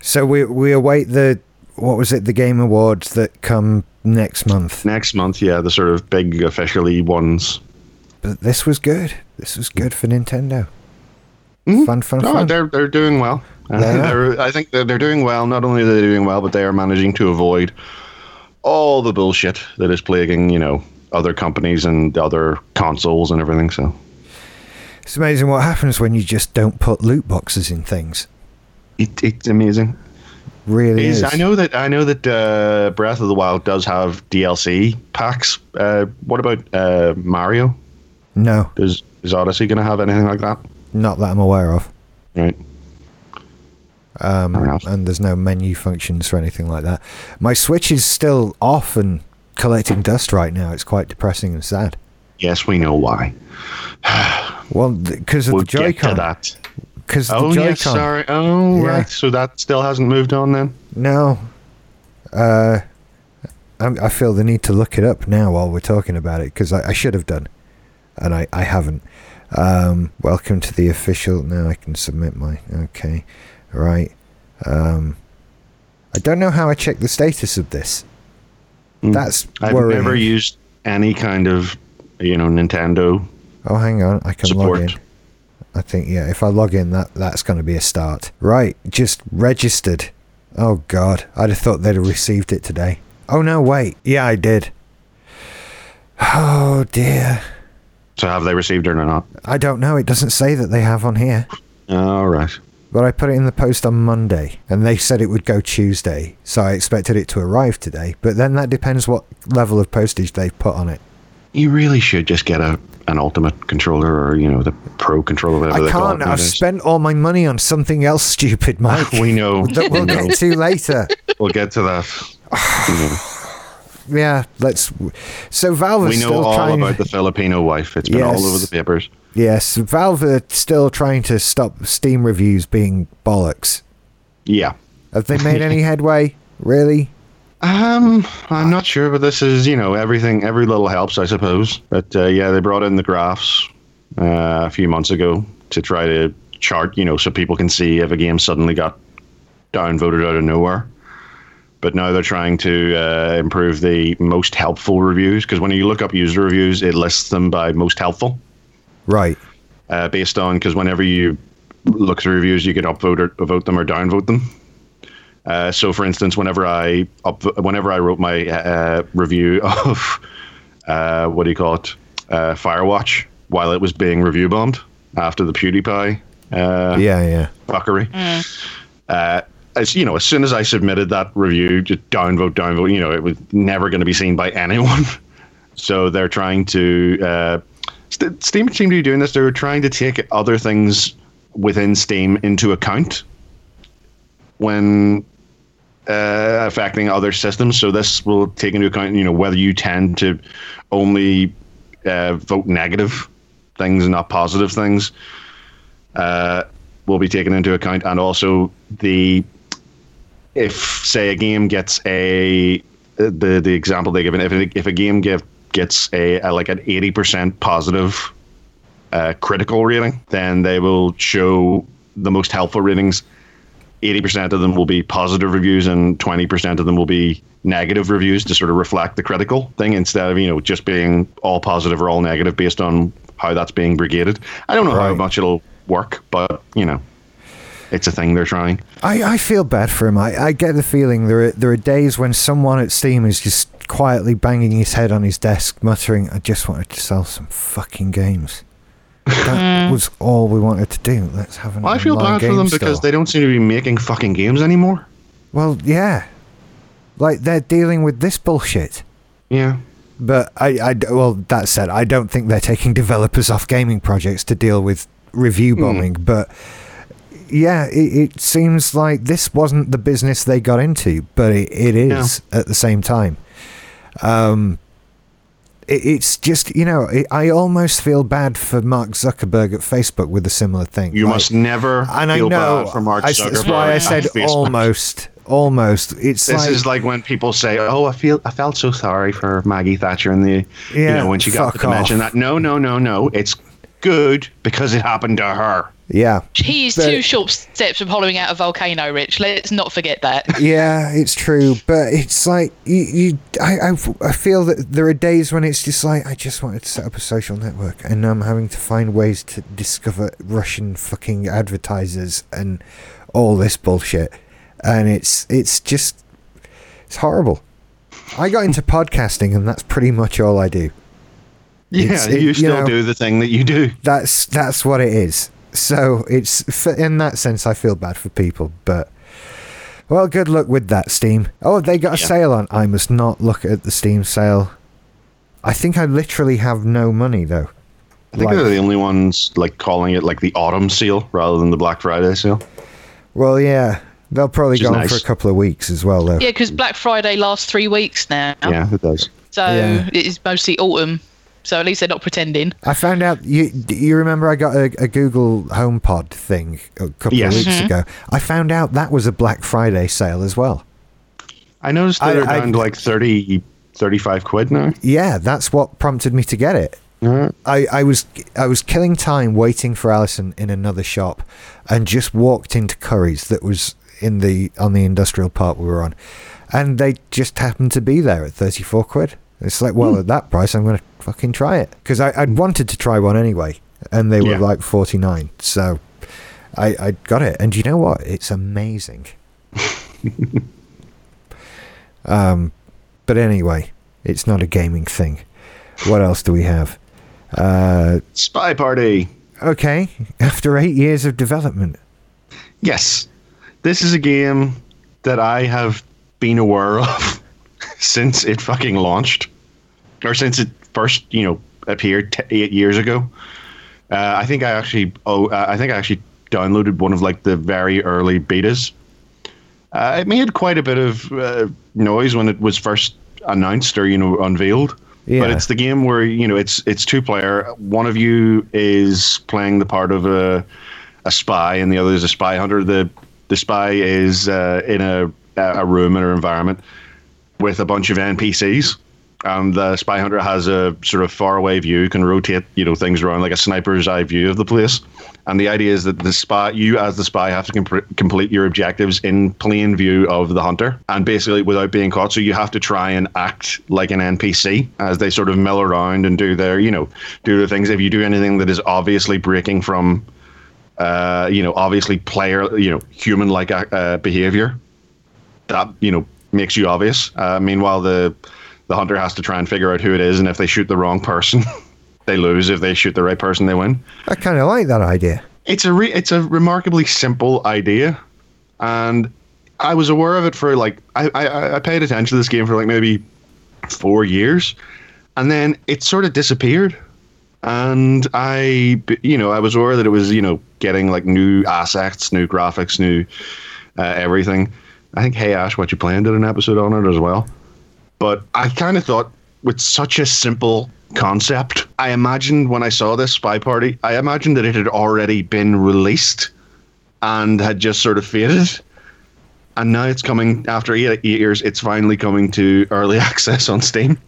So we we await the what was it the Game Awards that come next month. Next month, yeah, the sort of big officially ones. But this was good. This was good for Nintendo. Mm-hmm. Fun, fun, no, fun. They're they're doing well. Uh, I think they're, they're doing well. Not only are they doing well, but they are managing to avoid all the bullshit that is plaguing, you know, other companies and other consoles and everything. So it's amazing what happens when you just don't put loot boxes in things. It, it's amazing. Really is. I know that I know that uh, Breath of the Wild does have DLC packs. Uh, what about uh, Mario? No. Is is Odyssey going to have anything like that? Not that I'm aware of. Right. Um, and there's no menu functions or anything like that. My Switch is still off and collecting dust right now. It's quite depressing and sad. Yes, we know why. well, because of we'll the Joy-Con. Get to that. Because oh Joy-Con. yes, sorry. Oh yeah. right. So that still hasn't moved on then. No. Uh, I'm, i feel the need to look it up now while we're talking about it because I, I, should have done, and I I haven't. Um, welcome to the official. Now I can submit my. Okay, right. Um, I don't know how I check the status of this. Mm. That's I've worrying. never used any kind of you know Nintendo. Oh, hang on. I can support. log in. I think yeah. If I log in, that that's going to be a start. Right. Just registered. Oh God. I'd have thought they'd have received it today. Oh no. Wait. Yeah, I did. Oh dear. So have they received it or not? I don't know. It doesn't say that they have on here. All right. But I put it in the post on Monday, and they said it would go Tuesday, so I expected it to arrive today. But then that depends what level of postage they've put on it. You really should just get a an ultimate controller or you know the pro controller. Whatever I can't. I've spent all my money on something else stupid, Mike. we know that we'll get to later. We'll get to that. Yeah, let's. So Valve. We know all trying, about the Filipino wife. It's been yes, all over the papers. Yes, Valve are still trying to stop Steam reviews being bollocks. Yeah. Have they made any headway? Really? Um, I'm not sure, but this is you know everything. Every little helps, I suppose. But uh, yeah, they brought in the graphs uh, a few months ago to try to chart, you know, so people can see if a game suddenly got downvoted out of nowhere. But now they're trying to uh, improve the most helpful reviews because when you look up user reviews, it lists them by most helpful. Right. Uh, based on because whenever you look through reviews, you can upvote or vote them or downvote them. Uh, so, for instance, whenever I up, whenever I wrote my uh, review of uh, what do you call it, uh, Firewatch, while it was being review bombed after the PewDiePie, uh, yeah, yeah, fuckery. Mm. As you know, as soon as I submitted that review, just downvote, downvote. You know, it was never going to be seen by anyone. so they're trying to. St- Steam seem to be doing this. They're trying to take other things within Steam into account when uh, affecting other systems. So this will take into account, you know, whether you tend to only uh, vote negative things, and not positive things, uh, will be taken into account, and also the if say a game gets a the the example they give if if a game give, gets a, a like an eighty percent positive uh, critical rating, then they will show the most helpful ratings 80% of them will be positive reviews and 20% of them will be negative reviews to sort of reflect the critical thing instead of, you know, just being all positive or all negative based on how that's being brigaded. I don't know right. how much it'll work, but, you know, it's a thing they're trying. I, I feel bad for him. I, I get the feeling there are, there are days when someone at Steam is just quietly banging his head on his desk, muttering, I just wanted to sell some fucking games. That mm. was all we wanted to do. Let's have an. Well, I feel bad for them store. because they don't seem to be making fucking games anymore. Well, yeah, like they're dealing with this bullshit. Yeah. But I, I, well, that said, I don't think they're taking developers off gaming projects to deal with review hmm. bombing. Mm. But yeah, it, it, seems like this wasn't the business they got into, but it, it is yeah. at the same time. Um, it's just you know I almost feel bad for Mark Zuckerberg at Facebook with a similar thing. You like, must never and I know for Mark Zuckerberg. That's why I said almost. Almost, it's this like, is like when people say, "Oh, I feel I felt so sorry for Maggie Thatcher in the yeah, you know when she got to mention that." No, no, no, no. It's good because it happened to her. Yeah. He's But- two short steps from hollowing out a volcano, Rich. Let's not forget that. Yeah, it's true, but it's like you, you I, I, I feel that there are days when it's just like I just wanted to set up a social network, and I'm having to find ways to discover Russian fucking advertisers and all this bullshit, and it's it's just it's horrible. I got into podcasting, and that's pretty much all I do. Yeah, it- you you still know- do the thing that you do. That's that's what it is. So it's in that sense, I feel bad for people, but well, good luck with that Steam. Oh, they got a Yeah. sale on. I must not look at the Steam sale. I think I literally have no money though. I think Like- they're the only ones like calling it like the autumn sale rather than the Black Friday sale. Well, yeah, they'll probably Which go on nice. for a couple of weeks as well, though. Yeah, because Black Friday lasts three weeks now. Yeah, it does. So Yeah. it is mostly autumn. So at least they're not pretending. I found out you you remember I got a, a Google HomePod thing a couple Yes. of weeks Mm-hmm. ago. I found out that was a Black Friday sale as well. I noticed that they're I- down to like 30, 35 quid now. Yeah, that's what prompted me to get it. Yeah. I, I was I was killing time waiting for Alison in another shop, and just walked into Curry's that was in the on the industrial park we were on, and they just happened to be there at thirty four quid. It's like, well, at that price, I'm going to fucking try it because I'd wanted to try one anyway, and they were Yeah. like forty nine. So I I got it, and you know what? It's amazing. um, but anyway, it's not a gaming thing. What else do we have? Uh, Spy Party. okay, after eight years of development. Yes. This is a game that I have been aware of since it fucking launched. Or since it first, you know, appeared t- eight years ago. Uh, I think I actually oh uh, I think I actually downloaded one of like the very early betas. Uh, it made quite a bit of uh, noise when it was first announced or you know unveiled. Yeah. But it's the game where you know it's it's two player. One of you is playing the part of a a spy, and the other is a spy hunter. The the spy is uh, in a a room in an environment with a bunch of NPCs. And the spy hunter has a sort of faraway view, can rotate, you know, things around like a sniper's eye view of the place. And the idea is that the spy, you as the spy, have to comp- complete your objectives in plain view of the hunter, and basically without being caught. So you have to try and act like an NPC as they sort of mill around and do their, you know, do their things. If you do anything that is obviously breaking from, uh, you know, obviously player, you know, human-like uh, behavior, that you know makes you obvious. Uh, meanwhile, the the hunter has to try and figure out who it is, and if they shoot the wrong person, they lose. If they shoot the right person, they win. I kind of like that idea. It's a re- it's a remarkably simple idea, and I was aware of it for like I, I I paid attention to this game for like maybe four years, and then it sort of disappeared. And I, you know, I was aware that it was, you know, getting like new assets, new graphics, new uh, everything. I think Hey Ash, what you playing did an episode on it as well. But I kind of thought with such a simple concept, I imagined when I saw this Spy Party, I imagined that it had already been released and had just sort of faded. And now it's coming after eight, eight years. It's finally coming to early access on Steam.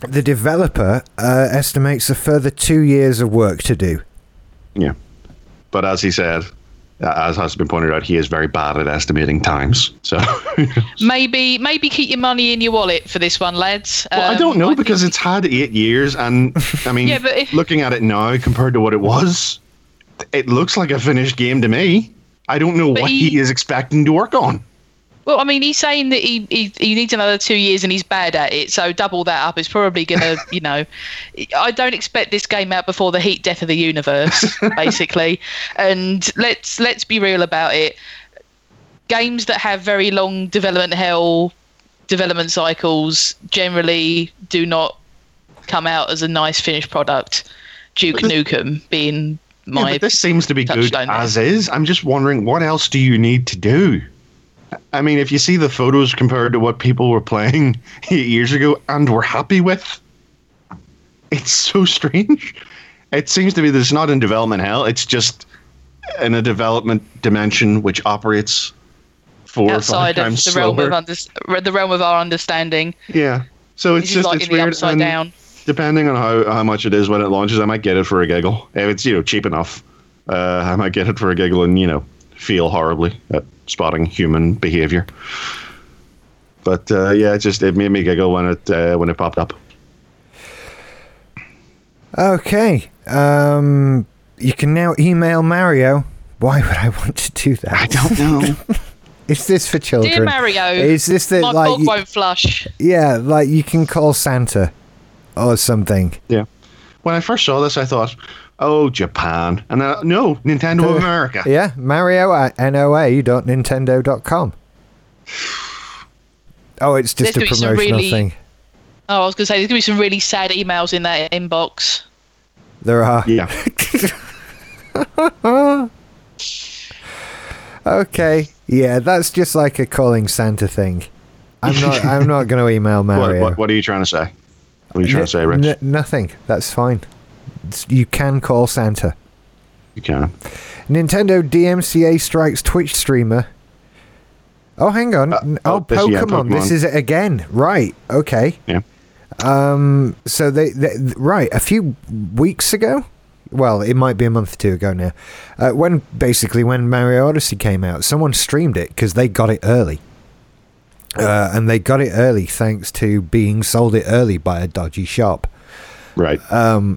The developer uh, estimates a further two years of work to do. Yeah. But as he said, as has been pointed out, he is very bad at estimating times. So Maybe maybe keep your money in your wallet for this one, lads. well, I Um, don't know think- because it's had eight years, and I mean, Yeah, if- looking at it now compared to what it was, it looks like a finished game to me. I don't know But what he- he is expecting to work on. Well, I mean, he's saying that he, he he needs another two years and he's bad at it. So double that up is probably gonna, you know, I don't expect this game out before the heat death of the universe, basically. And let's let's be real about it. Games that have very long development hell, development cycles generally do not come out as a nice finished product. Duke Nukem being Yeah, my but this seems to be good as is. I'm just wondering what else do you need to do? I mean, if you see the photos compared to what people were playing eight years ago and were happy with, it's so strange. It seems to be that it's not in development hell. It's just in a development dimension which operates four or outside of the realm of under, the realm of our understanding. yeah. So it's This is just like it's weird. upside and down. Depending on how, how much it is when it launches, I might get it for a giggle if it's you know cheap enough. uh, I might get it for a giggle and you know feel horribly at spotting human behavior. But uh, yeah, it just it made me giggle when it uh, when it popped up. Okay. Um, you can now email Mario. Why would I want to do that? I don't know. Is this for children? Dear Mario, Is this the my like? bog you- won't flush. yeah, like you can call Santa or something. yeah. When I first saw this, I thought, "Oh, Japan," and then, no, Nintendo of America. Yeah, Mario at noa.nintendo.com. Oh, it's just There's a gonna be some promotional really- thing. Oh, I was going to say, there's going to be some really sad emails in that inbox. There are. Yeah. Okay. Yeah, that's just like a calling Santa thing. I'm not. I'm not going to email What, Mario. what, what are you trying to say? What are you trying to say, Rich? N- nothing. That's fine. You can call Santa. you can. Nintendo DMCA strikes Twitch streamer. Oh, hang on. Uh, oh, oh, this- yeah, Pokemon. This is it again. Right. Okay. Yeah. Um. So they, they right a few weeks ago. Well, it might be a month or two ago now. Uh, when basically when Mario Odyssey came out, someone streamed it because they got it early. Uh, and they got it early thanks to being sold it early by a dodgy shop. Right. Wh-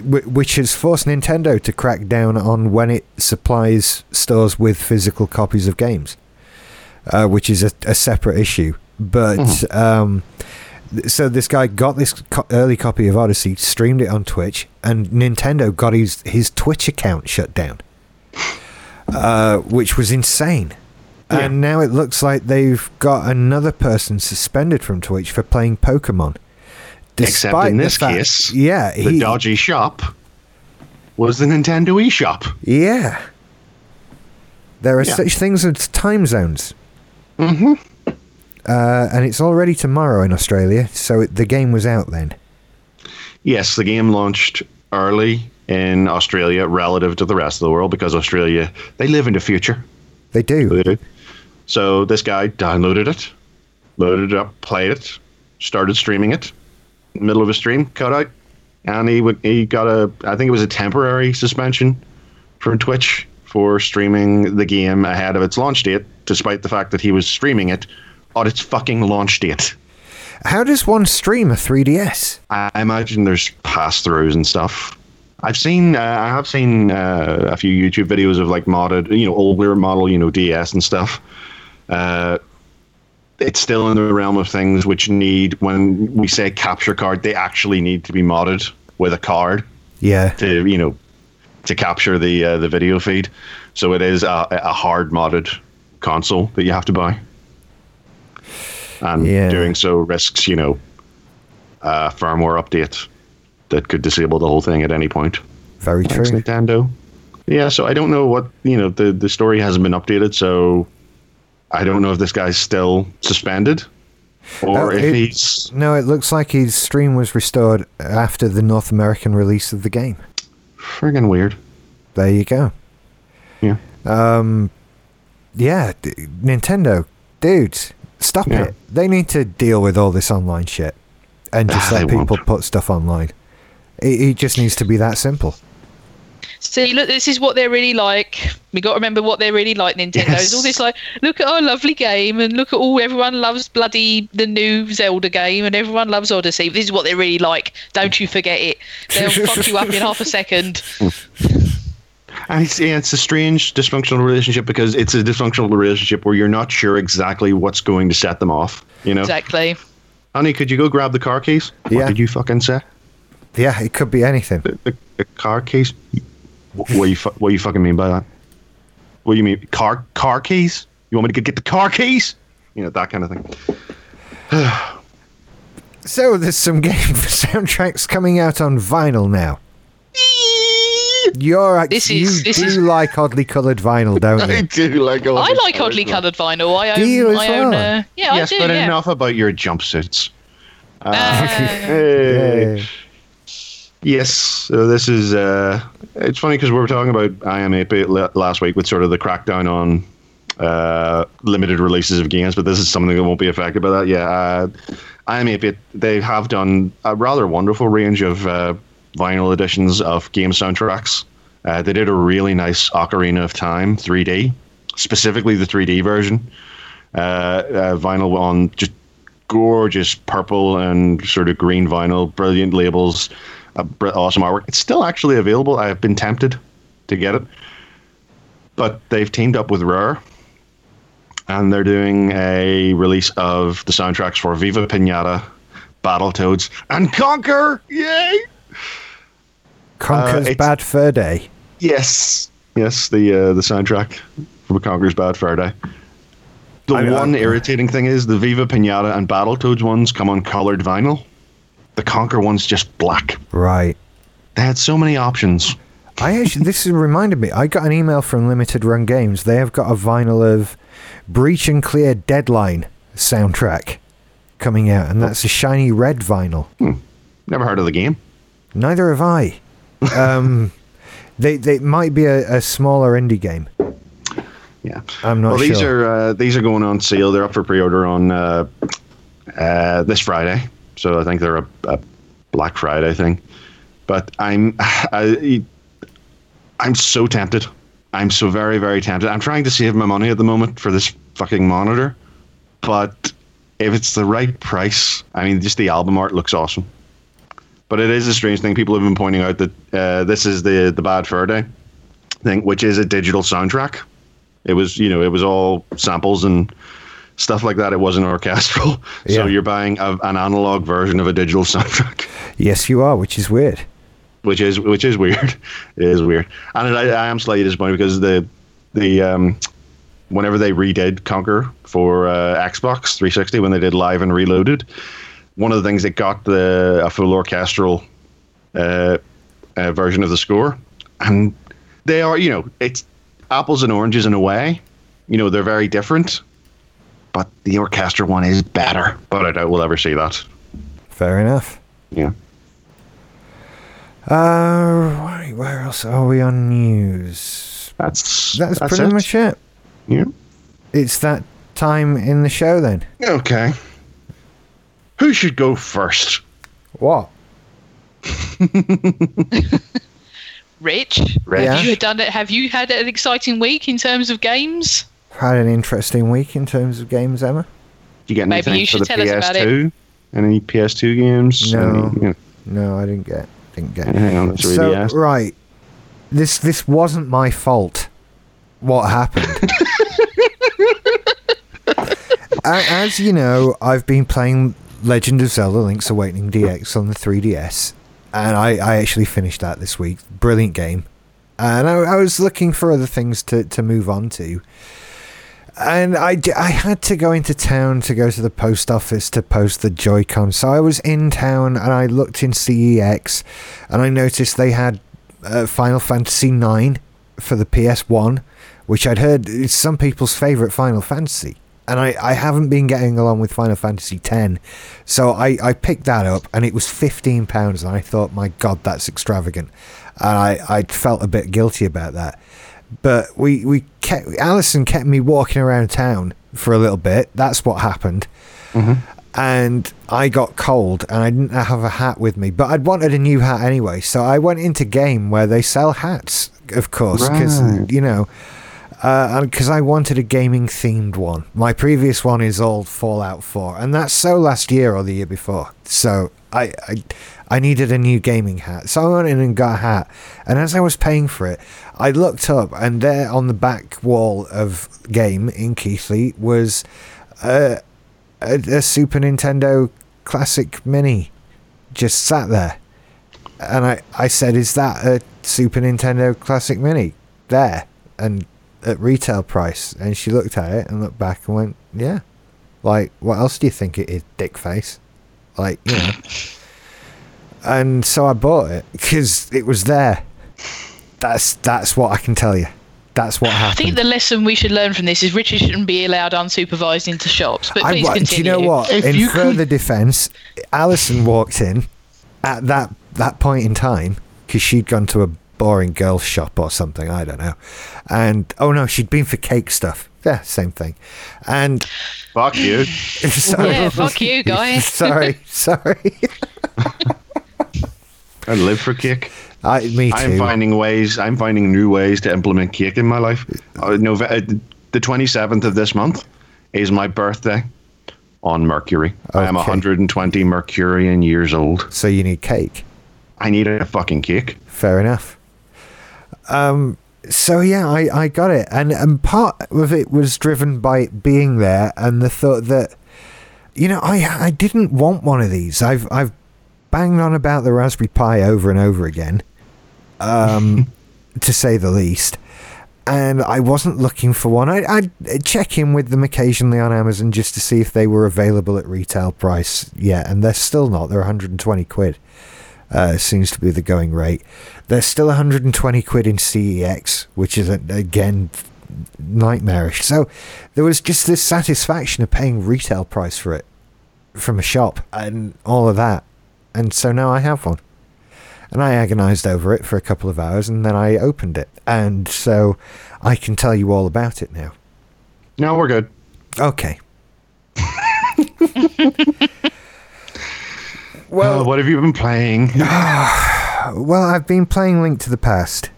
which has forced Nintendo to crack down on when it supplies stores with physical copies of games, uh, which is a, a separate issue. But um, so this guy got this co- early copy of Odyssey, streamed it on Twitch, and Nintendo got his his Twitch account shut down, uh, which was insane. Yeah. And now it looks like they've got another person suspended from Twitch for playing Pokemon. Except in this fact- case, yeah, the he- dodgy shop was the Nintendo eShop. Yeah. There are Yeah. such things as time zones. Mm-hmm. Uh, and it's already tomorrow in Australia, so it, the game was out then. Yes, the game launched early in Australia relative to the rest of the world because Australia they live in the future. They do. They do. So this guy downloaded it, loaded it up, played it, started streaming it. Middle of a stream, cut out, and he would he got a I think it was a temporary suspension from Twitch for streaming the game ahead of its launch date, despite the fact that he was streaming it on its fucking launch date. How does one stream a 3DS? I imagine there's pass throughs and stuff. I've seen, uh, I have seen uh, a few YouTube videos of like modded, you know, older model, you know, DS and stuff. Uh, it's still in the realm of things which need, when we say capture card, they actually need to be modded with a card Yeah. to, you know, to capture the uh, the video feed. So it is a, a hard modded console that you have to buy. And Yeah. doing so risks, you know, a firmware update that could disable the whole thing at any point. Very Thanks, true. Nintendo. Yeah, so I don't know what you know. The the story hasn't been updated, so I don't know if this guy's still suspended or Uh, if it- he's No, it looks like his stream was restored after the North American release of the game. friggin' weird. There you go. Yeah. Um, yeah, d- Nintendo, dudes, stop Yeah. it. They need to deal with all this online shit and just Ah, let people won't. put stuff online. It, it just needs to be that simple. See, look, this is what they're really like. We got to remember what they're really like. Nintendo Yes. It's all this like, look at our lovely game, and look at all everyone loves bloody the new Zelda game, and everyone loves Odyssey. This is what they're really like. Don't you forget it. They'll fuck you up in half a second. I see it's a strange dysfunctional relationship because it's a dysfunctional relationship where you're not sure exactly what's going to set them off. You know, Exactly. honey, could you go grab the car keys? What Yeah. did you fucking say? Yeah, it could be anything. The, the, the car keys? What, what you fu- what you fucking mean by that? What do you mean car car keys? You want me to get the car keys? You know that kind of thing. So there's some game soundtracks coming out on vinyl now. You're act- This you is- this do is- like oddly coloured vinyl, don't I you? do like. all I like oddly coloured vinyl. I own. Do you as I own. well? Uh, yeah, yes, I do. but yeah. enough about your jumpsuits. Uh, Hey. Yeah. Yes, so this is. Uh, it's funny because we were talking about IM8 la- last week with sort of the crackdown on uh, limited releases of games, but this is something that won't be affected by that. Yeah, uh, IM8 they have done a rather wonderful range of uh, vinyl editions of game soundtracks Uh, they did a really nice Ocarina of Time 3D, specifically the 3D version. Uh, uh, vinyl on just gorgeous purple and sort of green vinyl, brilliant labels, uh, awesome artwork. It's still actually available. I've been tempted to get it, but they've teamed up with Rare, and they're doing a release of the soundtracks for Viva Pinata, Battletoads, and Conker. Yay! Conker's Uh, Bad Fur Day. Yes, yes, the uh, the soundtrack from Conker's Bad Fur Day. The I- I- one irritating thing is the Viva Pinata and Battletoads ones come on colored vinyl. The Conker one's just black. Right. They had so many options. I actually, this has reminded me. I got an email from Limited Run Games. They have got a vinyl of Breach and Clear Deadline soundtrack coming out, and that's a shiny red vinyl. Never heard of the game. Neither have I. Um, they they might be a, a smaller indie game. Yeah. I'm not well, these sure. are uh, these are going on sale. They're up for pre-order on uh, uh, this Friday, so I think they're a, a Black Friday thing. But I'm I, I'm so tempted. I'm so very very tempted. I'm trying to save my money at the moment for this fucking monitor, but if it's the right price, I mean, just the album art looks awesome. But it is a strange thing. People have been pointing out that uh, this is the the Bad Fur Day thing, which is a digital soundtrack. It was, you know, it was all samples and stuff like that. It wasn't orchestral. Yeah. So you're buying a, an analog version of a digital soundtrack, Yes, you are, which is weird. which is which is weird. It is weird, and I, I am slightly disappointed because the the um, whenever they redid Conker for uh, Xbox 360 when they did Live and Reloaded, one of the things that got the a full orchestral uh, uh, version of the score, and they are, you know, it's apples and oranges in a way. You know, they're very different, but the orchestra one is better. But I doubt we'll ever see that. Fair enough. Yeah. Uh, right, where else are we on news? That's That's, that's pretty it. much it. Yeah. It's that time in the show then. Okay. Who should go first? What? Rich, Rich? Yeah. have you done it? Have you had an exciting week in terms of games? Had an interesting week in terms of games, Emma. Did you get Maybe anything you for the tell us about it. PS2? Any PS2 games? No. Any, you know, No, I didn't get. Didn't get. hang on, let's so the right, this this wasn't my fault. What happened? As you know, I've been playing Legend of Zelda: Link's Awakening DX on the 3DS, and I, I actually finished that this week. Brilliant game, and I, I was looking for other things to, to move on to. And I, I had to go into town to go to the post office to post the Joy-Con. So I was in town and I looked in CEX and I noticed they had uh, Final Fantasy IX for the PS1, which I'd heard is some people's favourite Final Fantasy. And I, I haven't been getting along with Final Fantasy X. So I, I picked that up and it was £15 and I thought, my God, that's extravagant. And I, I felt a bit guilty about that but we we kept Alison kept me walking around town for a little bit. That's what happened. Mm-hmm. And I got cold and I didn't have a hat with me, but I'd wanted a new hat anyway. So I went into game where they sell hats, of course, because Right. you know, uh, because I wanted a gaming themed one. My previous one is all Fallout 4, and that's so last year or the year before. So I, I, I needed a new gaming hat. So I went in and got a hat. And as I was paying for it, I looked up, and there on the back wall of game in Keighley was a, a, a Super Nintendo Classic Mini just sat there. And I, I said, Is that a Super Nintendo Classic Mini? There. And at retail price. And she looked at it and looked back and went, Yeah. Like, what else do you think it is, dick face? Like, you know. and so I bought it because it was there. That's that's what I can tell you. That's what I think the lesson we should learn from this is Richard shouldn't be allowed unsupervised into shops. But I please wa- continue. do you know what? If in you could- further defence, Alison walked in at that that point in time because she'd gone to a boring girls' shop or something. I don't know. And oh no, she'd been for cake stuff. Yeah, same thing. And Fuck you. sorry, Yeah, fuck you, guys. sorry, sorry. I live for cake. I, me too. I'm finding ways. I'm finding new ways to implement cake in my life. Uh, Nove- uh, the 27th of this month is my birthday on Mercury. I am 120 Mercurian years old. so you need cake. I need a fucking cake. Fair enough. Um. So yeah, I, I got it, and and part of it was driven by being there, and the thought that, you know, I I didn't want one of these. I've I've banged on about the Raspberry Pi over and over again, um, to say the least. And I wasn't looking for one. I, I'd check in with them occasionally on Amazon just to see if they were available at retail price. Yeah, and they're still not. They're 120 quid uh, seems to be the going rate. There's still 120 quid in CEX, which is again nightmarish. So there was just this satisfaction of paying retail price for it from a shop and all of that. And so now I have one. And I agonized over it for a couple of hours and then I opened it. And so I can tell you all about it now. No, we're good. Okay. Well, Uh, what have you been playing? Well, I've been playing Link to the Past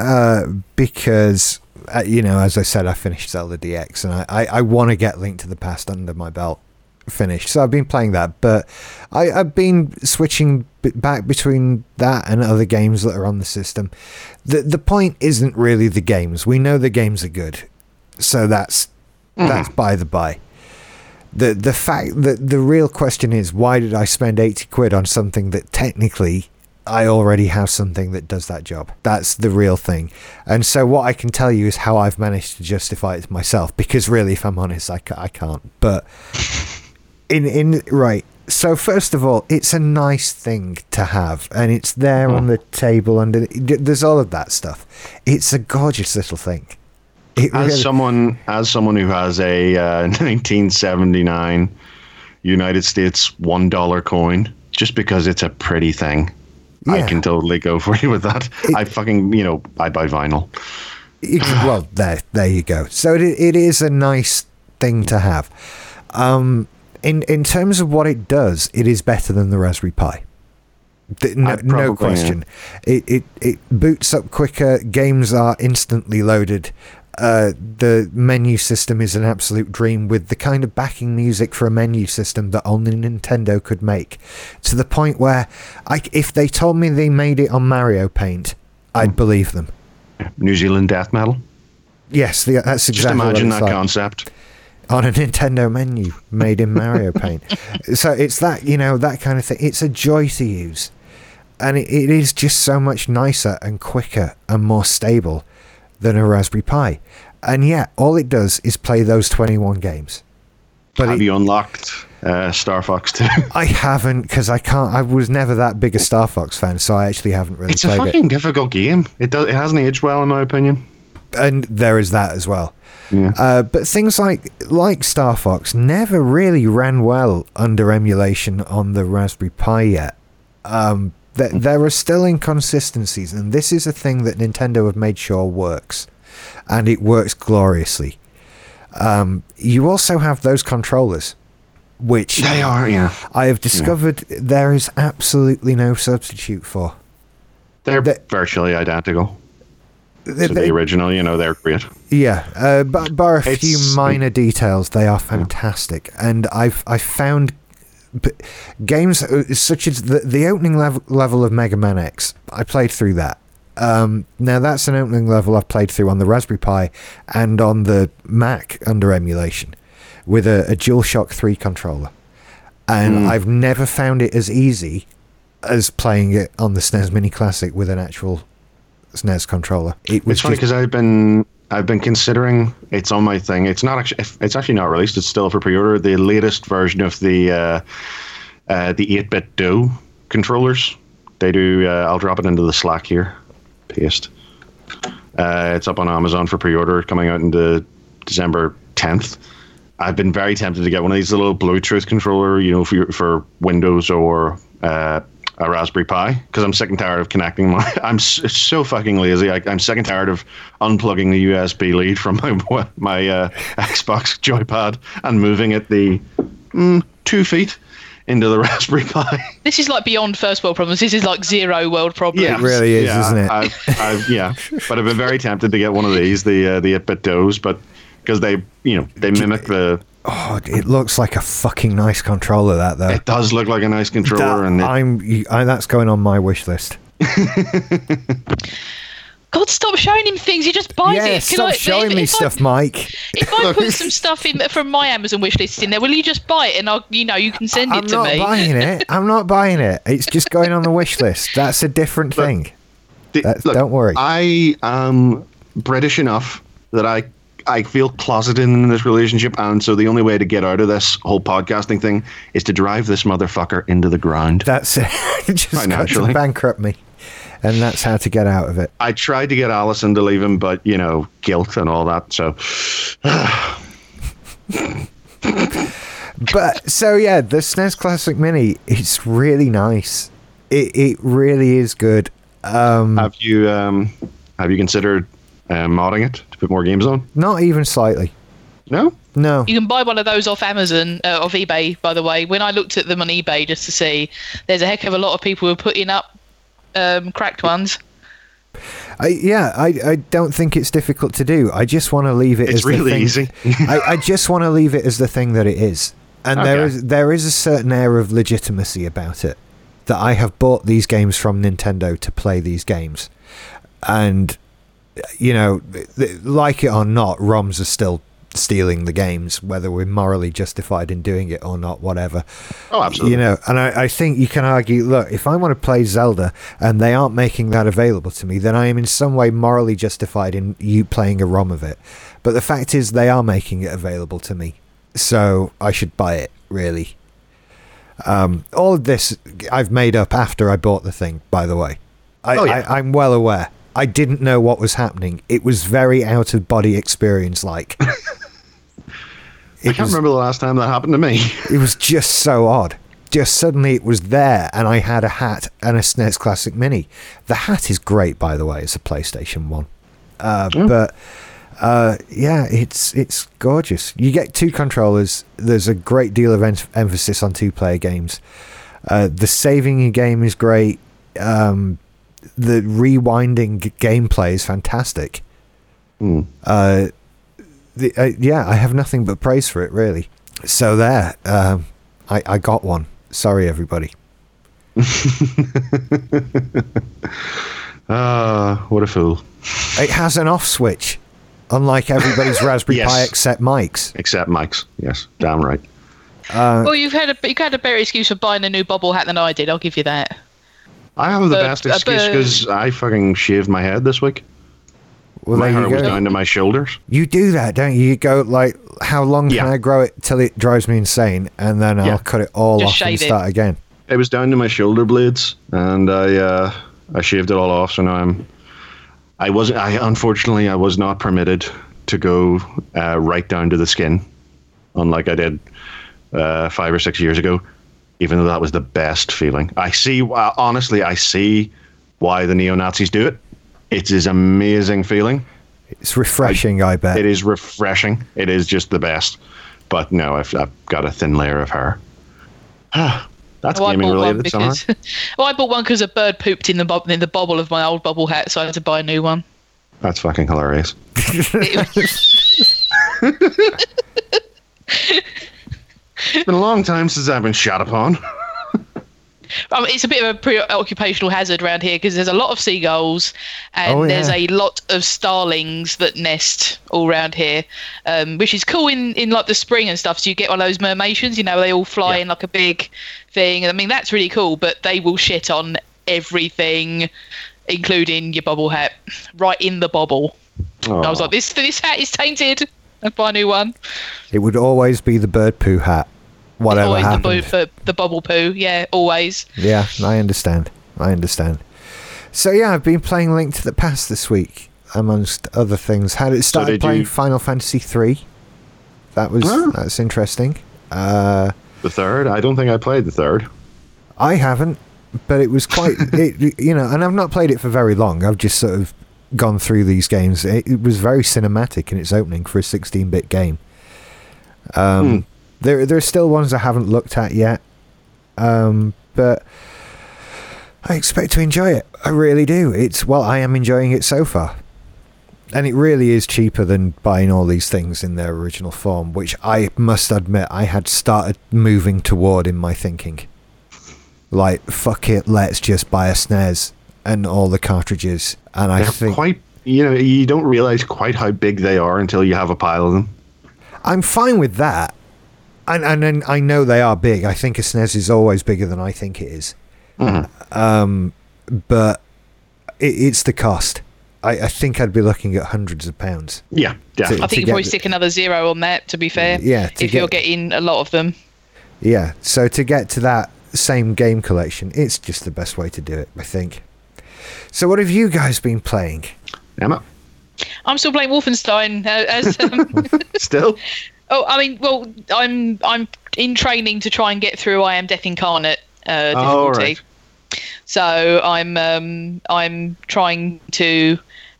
uh, because, uh, you know, as I said, I finished Zelda DX and I, I, I want to get Link to the Past under my belt finished. So I've been playing that, but I, I've been switching b- back between that and other games that are on the system. The, the point isn't really the games. We know the games are good. So that's that's by the by. The the fact that the real question is why did I spend 80 quid on something that technically I already have something that does that job. That's the real thing. And so what I can tell you is how I've managed to justify it myself because really if I'm honest I, ca- I can't. But in in right. So first of all, it's a nice thing to have and it's there hmm. on the table under there's all of that stuff. It's a gorgeous little thing. It As someone, as someone who has a uh, 1979 United States one dollar coin, just because it's a pretty thing, I can totally go for you with that. It- I fucking, you know, I buy vinyl. It- well, there, there you go. So it, it is a nice thing to have. Um, in in terms of what it does, it is better than the Raspberry Pi. No, no question. It, it it boots up quicker. Games are instantly loaded. Uh, the menu system is an absolute dream with the kind of backing music for a menu system that only Nintendo could make. To the point where, I, if they told me they made it on Mario Paint, I'd believe them. New Zealand death metal. Yes, the, that's exactly Just imagine that like. concept. on a Nintendo menu made in Mario Paint. So it's that you know that kind of thing. It's a joy to use, and it, it is just so much nicer and quicker and more stable than a Raspberry Pi. And yet, all it does is play those twenty-one games. But Have it- you unlocked uh, Star Fox 2? I haven't because I can't. I was never that big a Star Fox fan, so I actually haven't really played it. it's a fucking it. difficult game. It does. It hasn't aged well, in my opinion. And there is that as well. Yeah. Uh, but things like like Star Fox never really ran well under emulation on the Raspberry Pi yet. Um, th- there are still inconsistencies, and this is a thing that Nintendo have made sure works, and it works gloriously. Um, you also have those controllers, which They are, yeah. I have discovered there is absolutely no substitute for. They're They- virtually identical They- to the original. You know, they're great. Yeah, uh, but bar a few minor details, they are fantastic, and I've I found games uh, such as the the opening level level of Mega Man X. I played through that. Um, now that's an opening level I've played through on the Raspberry Pi and on the Mac under emulation with a, a DualShock Three controller, and I've never found it as easy as playing it on the SNES Mini Classic with an actual SNES controller. It was It's funny because I've been I've been considering it's on my thing. It's not actually it's actually not released. It's still for pre-order. The latest version of the uh, uh, the 8BitDo controllers. They do. Uh, I'll drop it into the Slack here. Paste. Uh, it's up on Amazon for pre-order, coming out into December 10th. I've been very tempted to get one of these little Bluetooth controller, you know, for for Windows or uh, a Raspberry Pi, because I'm sick and tired of connecting my. I'm so fucking lazy. I, I'm sick and tired of unplugging the USB lead from my my uh, Xbox joypad and moving it the mm, two feet into the Raspberry Pi. This is like beyond first world problems. This is like zero world problems. Yeah, It really is, yeah, isn't it? I've, I've, yeah, but I've been very tempted to get one of these, the uh, the 8BitDos, but because they, you know, they mimic the. Oh, it looks like a fucking nice controller. That though. It does look like a nice controller, That- and it, I'm. I, that's going on my wish list. God, stop showing him things. He just buys yeah, it. Can stop I- showing if- me if I- stuff, Mike. If I put some stuff in from my Amazon wish list in there, will you just buy it and I'll, you know, you can send it to me? I'm to not me? buying it. I'm not buying it. It's just going on the wish list. That's a different Look, thing. the- look, don't worry. I am British enough that I I feel closeted in this relationship, and so the only way to get out of this whole podcasting thing is to drive this motherfucker into the ground. That's it. just Financially. bankrupt me, and that's how to get out of it. I tried to get Alison to leave him, but you know, guilt and all that. So But so yeah, the SNES Classic Mini. It's really nice. It it really is good. Um, have you um, have you considered uh, modding it to put more games on? not even slightly. No. No. You can buy one of those off Amazon, uh, off eBay, by the way. When I looked at them on eBay just to see, there's a heck of a lot of people who are putting up um, cracked ones. I, yeah, I, I don't think it's difficult to do. I just want to leave it It's as the really thing- easy. I, I just want to leave it as the thing that it is. And there Okay. is there is a certain air of legitimacy about it that I have bought these games from Nintendo to play these games. And you know, th- th- like it or not, ROMs are still stealing the games, whether we're morally justified in doing it or not, whatever. Oh, absolutely. You know, and I, I think you can argue look, if I want to play Zelda and they aren't making that available to me, then I am in some way morally justified in you playing a ROM of it. But the fact is, they are making it available to me. So I should buy it, really. Um, all of this I've made up after I bought the thing, by the way. I, Oh, yeah. I, I'm well aware. I didn't know what was happening. It was very out of body experience like. I can't was- remember the last time that happened to me. it was just so odd. Just suddenly it was there, and I had a hat and a SNES Classic Mini. The hat is great, by the way. It's a PlayStation One, uh, but uh, yeah, it's it's gorgeous. You get two controllers. There's a great deal of em- emphasis on two-player games. Uh, the saving in game is great. Um, the rewinding g- gameplay is fantastic. Hmm. Uh, the, uh, yeah, I have nothing but praise for it, really. So there, um, I, I got one. Sorry, everybody. Ah, what a fool. It has an off switch, unlike everybody's Raspberry Yes. Pi except Mike's. Except Mike's. Yes, damn right. Uh, well, you've had a you've had a better excuse for buying a new bobble hat than I did. I'll give you that. I have the But- best excuse but- because I fucking shaved my head this week. well, my hair was down to my shoulders. You do that, don't you? You go like, how long Yeah. can I grow it till it drives me insane, and then Yeah. I'll cut it all Just off and shave it. start again. It was down to my shoulder blades, and I uh, I shaved it all off. So now I'm. I wasn't. I unfortunately I was not permitted to go uh, right down to the skin, unlike I did uh, five or six years ago. Even though that was the best feeling. I see. Uh, honestly, I see why the neo Nazis do it. It is amazing feeling. It's refreshing, I, bet. It is refreshing. It is just the best. But no, I've, I've got a thin layer of hair. That's Well, gaming bought related. Somehow. because well, I bought one because a bird pooped in the bob- in the bobble of my old bobble hat, so I had to buy a new one. That's fucking hilarious. It's been a long time since I've been shot upon. Um, it's a bit of a preoccupational hazard around here because there's a lot of seagulls and Oh, there's a lot of starlings that nest all around here, um, which is cool in, in like the spring and stuff. So you get one of those mermations, you know, they all fly Yeah. in like a big thing. I mean, that's really cool, but they will shit on everything, including your bobble hat, right in the bobble. I was like, this this hat is tainted. I'll buy a new one. It would always be the bird poo hat, whatever always the, happened. bo- the, the bobble poo. Yeah, always. Yeah, I understand. I understand. So yeah, I've been playing Link to the Past this week, amongst other things. Had it started did playing you- Final Fantasy three. That was Ah. that's interesting. Uh, The third? I don't think I played the third. I haven't, but it was quite. it, you know, and I've not played it for very long. I've just sort of gone through these games. It, it was very cinematic in its opening for a 16-bit game. Um, Hmm. There, there are still ones I haven't looked at yet. Um, but I expect to enjoy it. I really do. It's well, I am enjoying it so far. And it really is cheaper than buying all these things in their original form, which I must admit I had started moving toward in my thinking. Like, fuck it, let's just buy a SNES and all the cartridges. And I They're think quite, you know, you don't realize quite how big they are until you have a pile of them. I'm fine with that. And, and and I know they are big. I think a SNES is always bigger than I think it is. Um, but it, it's the cost. I, I think I'd be looking at hundreds of pounds. Yeah, definitely. I think you probably stick another zero on that. To be fair, Yeah, to if you're getting a lot of them. Yeah. So to get to that same game collection, it's just the best way to do it, I think. So what have you guys been playing? Emma, I'm still playing Wolfenstein uh, as. Um, still? oh, I mean, well, I'm I'm in training to try and get through I Am Death Incarnate uh, Oh, right. So I'm um, I'm trying to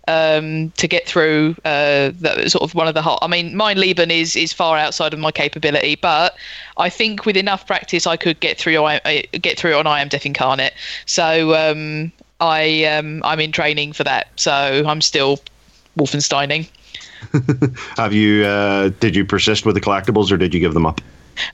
um, to get through uh, that sort of one of the hot. I mean, Mein Leben is is far outside of my capability, but I think with enough practice, I could get through. I I- get through on I Am Death Incarnate. So um, I um, I'm in training for that. So I'm still Wolfensteining. Have you, uh, did you persist with the collectibles or did you give them up?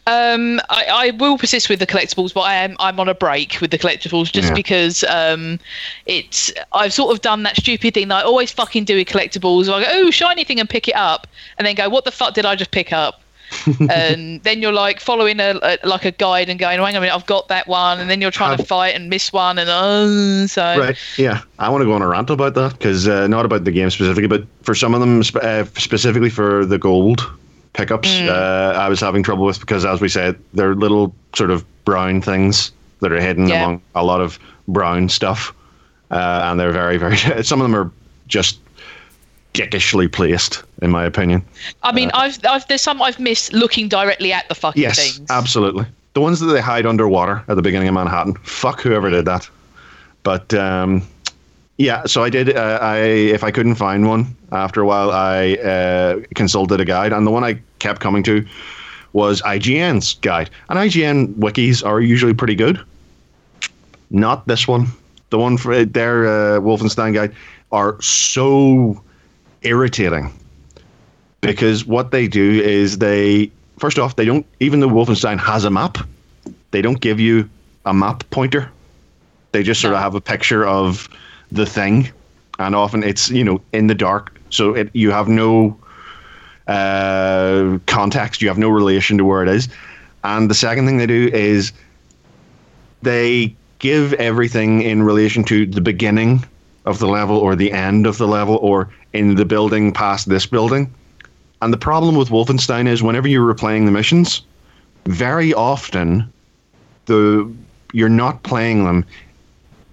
Um, I, I will persist with the collectibles, but I am I'm on a break with the collectibles just Yeah. because um, it's I've sort of done that stupid thing that I always fucking do with collectibles. I go, oh, shiny thing, and pick it up, and then go, what the fuck did I just pick up? And then you're like following a, a like a guide and going, hang on a minute, I've got that one, and then you're trying to Have- fight and miss one, and oh, so Right. Yeah. I want to go on a rant about that because uh, not about the game specifically, but for some of them, sp- uh, specifically for the gold pickups, uh, I was having trouble with because, as we said, they're little sort of brown things that are hidden Yeah. among a lot of brown stuff, uh, and they're very, very. Some of them are just dickishly placed, in my opinion. I mean, I've, I've there's some I've missed looking directly at the fucking Yes, things. absolutely. The ones that they hide underwater at the beginning of Manhattan. Fuck whoever did that. But um, yeah, so I did. Uh, I if I couldn't find one after a while, I uh, consulted a guide, and the one I kept coming to was IGN's guide. And IGN wikis are usually pretty good. Not this one. The one for their uh, Wolfenstein guide are so irritating because what they do is they first off they don't even though Wolfenstein has a map, they don't give you a map pointer. They just sort of have a picture of the thing, and often it's you know in the dark, so it you have no uh, context, you have no relation to where it is. And the second thing they do is they give everything in relation to the beginning of the level or the end of the level or in the building past this building. And the problem with Wolfenstein is whenever you're replaying the missions, very often the you're not playing them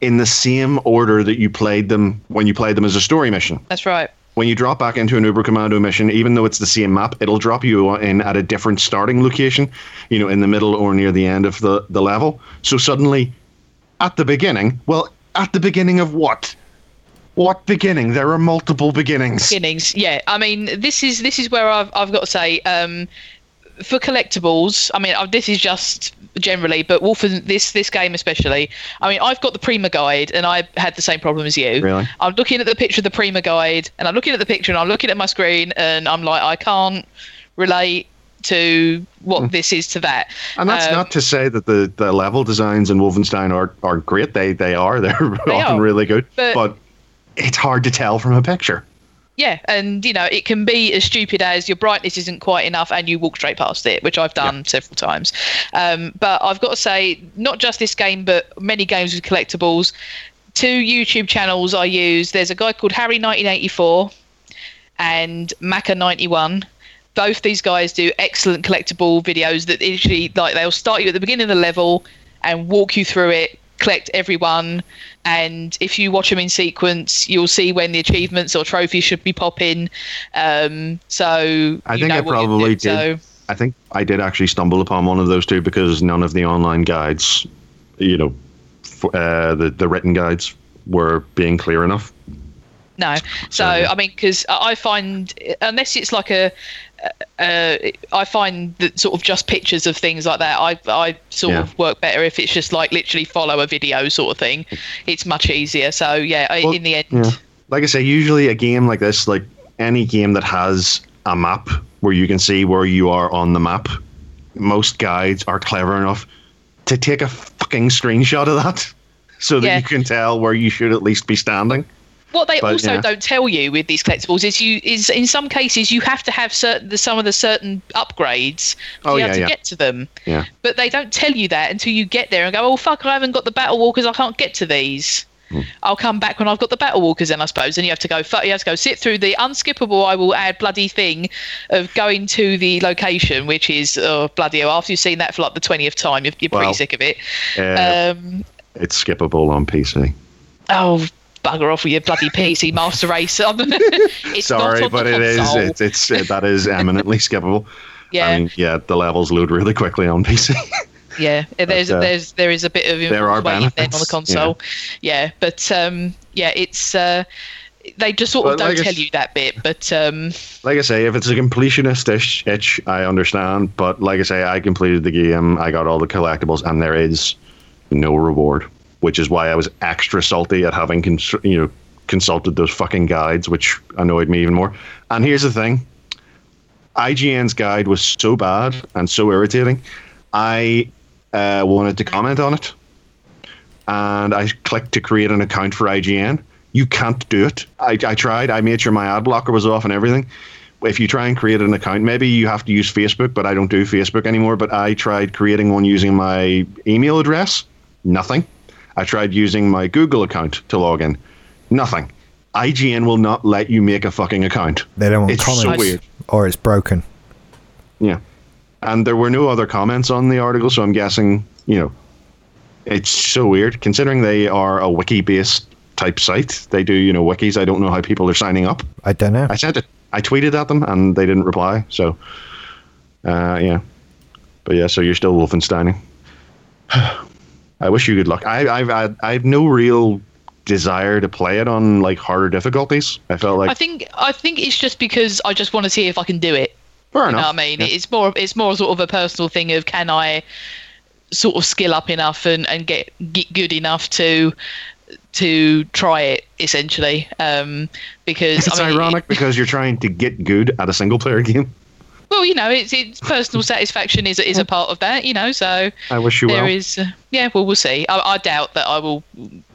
in the same order that you played them when you played them as a story mission That's right. when you drop back into an Uber Commando mission, even though it's the same map, it'll drop you in at a different starting location, you know, in the middle or near the end of the, the level. So suddenly, at the beginning, well, at the beginning of what? What beginning? There are multiple beginnings. beginnings yeah i mean this is this is where i've, I've got to say um for collectibles i mean uh, this is just generally but wolfen this this game especially i mean i've got the prima guide and i had the same problem as you Really? i'm looking at the picture of the prima guide and i'm looking at the picture and i'm looking at my screen and i'm like i can't relate to what this is to that Hmm. And that's Um, not to say that the, the level designs in Wolfenstein are, are great. They they are. They're often are. really good. But- but it's hard to tell from a picture. yeah and you know it can be as stupid as your brightness isn't quite enough and you walk straight past it which i've done several times. Um, but i've got to say not just this game but many games with collectibles. Two youtube channels i use there's a guy called harry 1984 and Maka 91 both these guys do excellent collectible videos that actually like they'll start you at the beginning of the level and walk you through it collect everyone and if you watch them in sequence you'll see when the achievements or trophies should be popping um so I think I probably did. so I think I did actually stumble upon one of those two because none of the online guides, you know, for, uh, the the written guides were being clear enough. No. So, So, yeah. I mean, because I find, unless it's like a, uh, I find that sort of just pictures of things like that. I I sort Yeah. of work better if it's just like literally follow a video sort of thing. It's much easier. So yeah, Well, in the end, Yeah. Like I say, usually a game like this, like any game that has a map where you can see where you are on the map, most guides are clever enough to take a fucking screenshot of that so that Yeah. you can tell where you should at least be standing. What they But, also yeah. don't tell you with these collectibles is you is in some cases you have to have certain the, some of the certain upgrades to Oh, be yeah, able to yeah. get to them. Yeah. But they don't tell you that until you get there and go, oh fuck, I haven't got the battle walkers, I can't get to these. Hmm. I'll come back when I've got the battle walkers, then I suppose. And you have to go. fu- You have to go sit through the unskippable. I will add bloody thing of going to the location, which is oh, bloody. hell, After you've seen that for like the twentieth time, you're, you're pretty sick of it. Uh, Um, it's skippable on PC. oh, bugger off with your bloody PC Master Race. on. it's not Sorry, on but the it is console. it's, it's uh, that is eminently skippable. Yeah, I mean, yeah, the levels load really quickly on PC. yeah. There's uh, there's there is a bit of there are then on the console. Yeah, but um, yeah, it's uh, they just sort of Well, don't like tell you that bit. But um, like I say, if it's a completionist ish itch, I understand. But like I say, I completed the game, I got all the collectibles, and there is no reward, which is why I was extra salty at having cons- you know consulted those fucking guides, which annoyed me even more. And here's the thing: IGN's guide was so bad and so irritating. I uh, wanted to comment on it, and I clicked to create an account for IGN. You can't do it. I, I tried. I made sure my ad blocker was off and everything. If you try and create an account, maybe you have to use Facebook, but I don't do Facebook anymore. But I tried creating one using my email address. Nothing. I tried using my Google account to log in. Nothing. IGN will not let you make a fucking account. They don't want It's so comments, weird. or it's broken. Yeah. And there were no other comments on the article, so I'm guessing, you know, it's so weird considering they are a wiki based type site. They do, you know, wikis. I don't know how people are signing up. I don't know. I sent it. I tweeted at them and they didn't reply. So, uh, yeah. But yeah, so you're still Wolfensteining. I wish you good luck. I, I've had, I have no real desire to play it on like harder difficulties. I felt like I think I think it's just because I just want to see if I can do it. fair You know enough. what I mean? Yeah. It's more it's more sort of a personal thing of can I sort of skill up enough and, and get get good enough to to try it essentially. Um, because It's I mean, ironic because you're trying to get good at a single player game. Well, you know, it's, it's personal satisfaction is is a part of that. You know, so I wish you there well. is uh, yeah. Well, we'll see. I, I doubt that I will.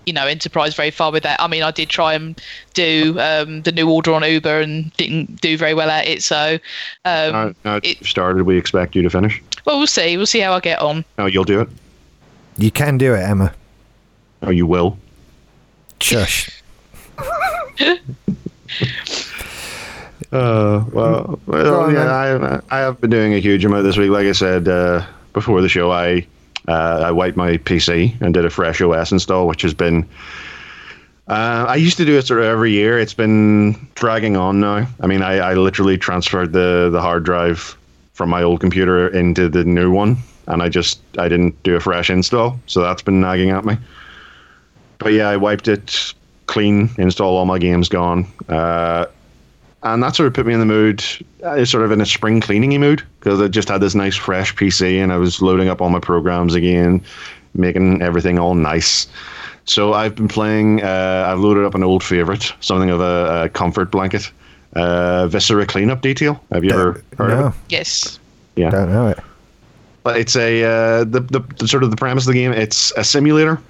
You know, enterprise very far with that. I mean, I did try and do um, the new order on Uber and didn't do very well at it. So, um, Now, now it's it- started, we expect you to finish. well, we'll see. We'll see how I get on. No, you'll do it. You can do it, Emma. Oh, you will. Shush. Uh, well, well on, yeah, I, I have been doing a huge amount this week. Like I said uh, before the show, I uh, I wiped my PC and did a fresh OS install, which has been. Uh, I used to do it sort of every year. It's been dragging on now. I mean, I, I literally transferred the, the hard drive from my old computer into the new one, and I just I didn't do a fresh install, so that's been nagging at me. But yeah, I wiped it clean, install all my games gone. Uh, and that sort of put me in the mood, uh, sort of in a spring cleaning mood, because I just had this nice fresh PC and I was loading up all my programs again, making everything all nice. So I've been playing. Uh, I've loaded up an old favorite, something of a, a comfort blanket, uh, Viscera Cleanup Detail. Have you ever heard of it? Yes. Yeah, don't know it. but it's a uh, the, the the sort of the premise of the game. It's a simulator,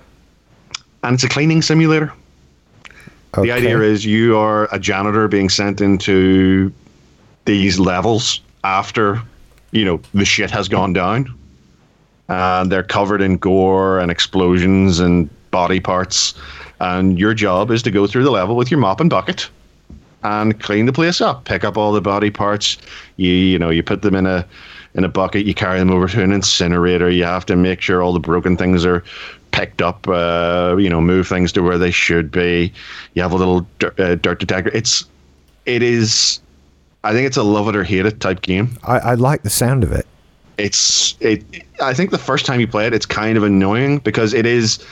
and it's a cleaning simulator. The idea is you are a janitor being sent into these levels after, you know, the shit has gone down. And they're covered in gore and explosions and body parts. And your job is to go through the level with your mop and bucket and clean the place up. Pick up all the body parts. You you know, you put them in a in a bucket, you carry them over to an incinerator. You have to make sure all the broken things are picked up, uh, you know, move things to where they should be. You have a little dirt, uh, dirt detector. It's, it is, I think it's a love it or hate it type game. I, I like the sound of it. It's, it, I think the first time you play it, it's kind of annoying because it is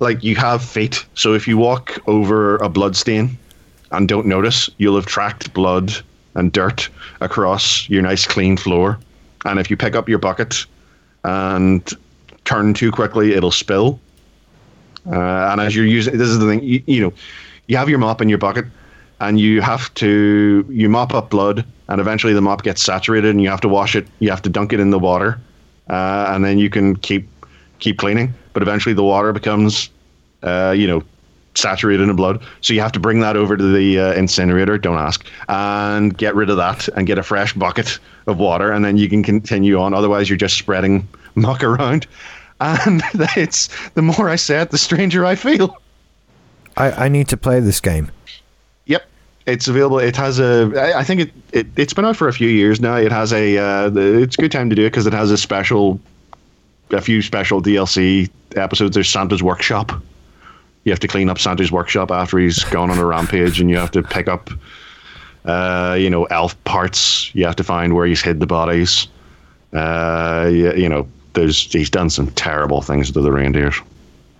like you have feet. So if you walk over a blood stain and don't notice, you'll have tracked blood and dirt across your nice clean floor. And if you pick up your bucket and turn too quickly, it'll spill. Uh, and as you're using, this is the thing, you, you know, you have your mop in your bucket, and you have to you mop up blood, and eventually the mop gets saturated, and you have to wash it. You have to dunk it in the water, uh, and then you can keep keep cleaning. But eventually the water becomes, uh, you know, saturated in blood. So you have to bring that over to the uh, incinerator. Don't ask, and get rid of that, and get a fresh bucket of water, and then you can continue on. Otherwise, you're just spreading muck around. And it's the more I say it, the stranger I feel. I, I need to play this game. Yep, it's available. It has a. I, I think it, it it's been out for a few years now. It has a. Uh, it's a good time to do it because it has a special, a few special DLC episodes. There's Santa's workshop. You have to clean up Santa's workshop after he's gone on a rampage, and you have to pick up, uh, you know, elf parts. You have to find where he's hid the bodies. Uh, you, you know, there's he's done some terrible things to the reindeers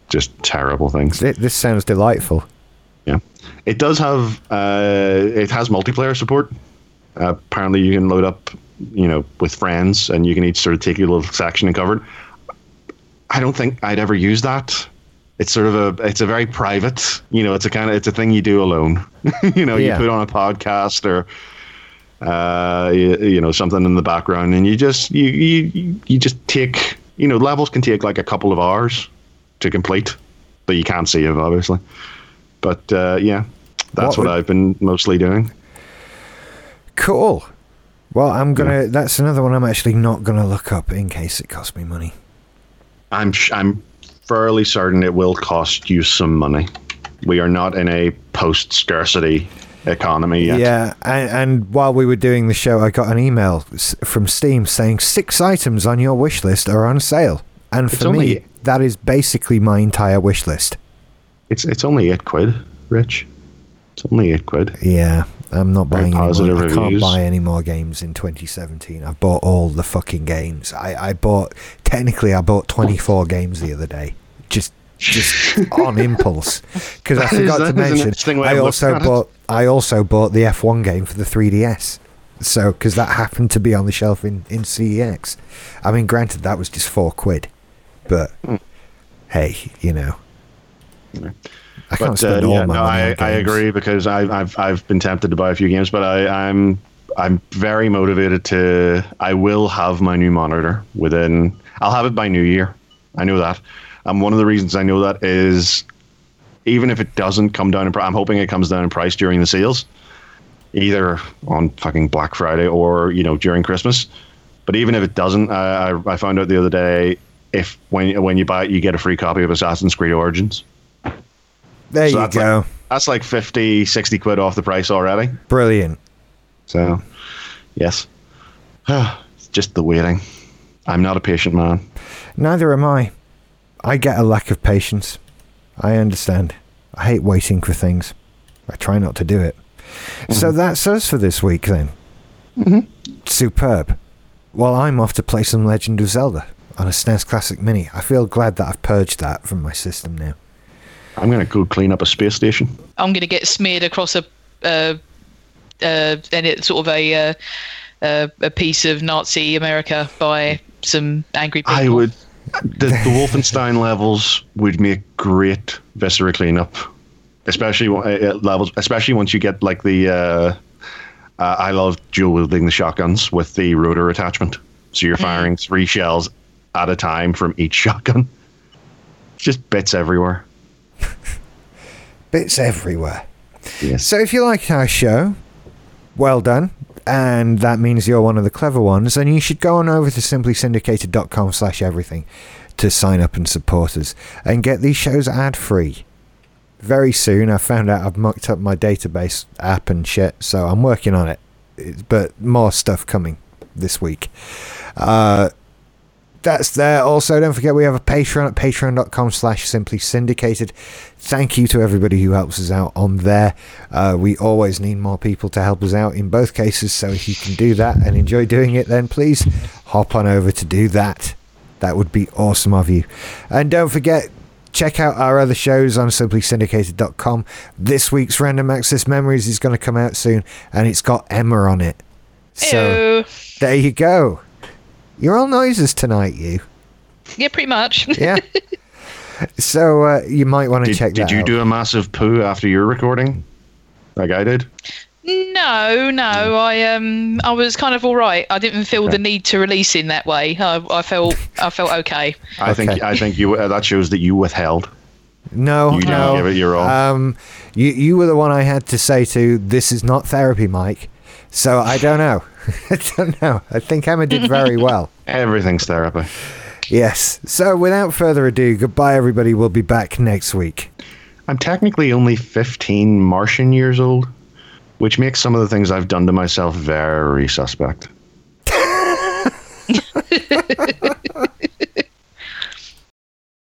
just terrible things. This sounds delightful. Yeah, it does have uh, it has multiplayer support. Uh, apparently, you can load up, you know, with friends, and you can each sort of take your little section and cover it. I don't think I'd ever use that. It's sort of a it's a very private, you know, it's a kind of it's a thing you do alone. you know, yeah. you put on a podcast or uh, you, you know something in the background, and you just you you you just take you know levels can take like a couple of hours to complete, but you can't see it obviously. But uh, yeah, that's what, what I've been mostly doing. Cool. Well, I'm gonna. Yeah. That's another one I'm actually not gonna look up in case it costs me money. I'm I'm fairly certain it will cost you some money. We are not in a post scarcity economy yet. Yeah, and, and, while we were doing the show, I got an email from Steam saying six items on your wish list are on sale. And for me, that is basically my entire wish list. It's it's only eight quid, Rich. It's only eight quid. Yeah, I'm not buying any more. I can't buy any more games in 2017. I've bought all the fucking games. I, I bought technically I bought 24 games the other day. Just just on impulse because I forgot to mention I also bought I also bought the F1 game for the 3DS. So because that happened to be on the shelf in in CEX. I mean, granted that was just 4 quid. But mm. hey, you know. I can't but, spend uh, all yeah, my no, money. I, I agree because I, I've I've been tempted to buy a few games, but I, I'm I'm very motivated to. I will have my new monitor within. I'll have it by New Year. I know that. And one of the reasons I know that is, even if it doesn't come down in price, I'm hoping it comes down in price during the sales, either on fucking Black Friday or you know during Christmas. But even if it doesn't, I, I found out the other day if when when you buy it, you get a free copy of Assassin's Creed Origins. There so you go. Like, that's like 50, 60 quid off the price already. Brilliant. So, yes. it's just the waiting. I'm not a patient man. Neither am I. I get a lack of patience. I understand. I hate waiting for things. I try not to do it. Mm-hmm. So that's us for this week then. Mm-hmm. Superb. Well, I'm off to play some Legend of Zelda on a SNES Classic Mini. I feel glad that I've purged that from my system now. I'm going to go clean up a space station. I'm going to get smeared across a, uh, uh, and it's sort of a, uh, a piece of Nazi America by some angry people. I would. The, the Wolfenstein levels would make great Viscera cleanup, especially uh, levels, especially once you get like the. Uh, uh, I love dual wielding the shotguns with the rotor attachment. So you're mm. firing three shells at a time from each shotgun. Just bits everywhere. bits everywhere. Yes. So if you like our show, well done. And that means you're one of the clever ones, and you should go on over to simplysyndicated.com slash everything to sign up and support us and get these shows ad free. Very soon, I found out I've mucked up my database app and shit, so I'm working on it. But more stuff coming this week. Uh, that's there. Also, don't forget we have a Patreon at patreon.com slash simply syndicated. Thank you to everybody who helps us out on there. Uh, we always need more people to help us out in both cases. So if you can do that and enjoy doing it, then please hop on over to do that. That would be awesome of you. And don't forget, check out our other shows on simply simplysyndicated.com. This week's Random Access Memories is going to come out soon, and it's got Emma on it. So Ew. there you go. You're all noises tonight, you. Yeah, pretty much. Yeah. so uh, you might want to check did that you out. do a massive poo after your recording? Like I did? No, no. I um, I was kind of all right. I didn't feel the need to release in that way. I, I felt, I felt okay. I think Okay. I think you uh, that shows that you withheld. No, You didn't no. give it your all. Um, you you were the one I had to say to. This is not therapy, Mike. So I don't know. I don't know. I think Emma did very well. Everything's therapy. Yes. So without further ado, goodbye, everybody. We'll be back next week. I'm technically only 15 Martian years old, which makes some of the things I've done to myself very suspect.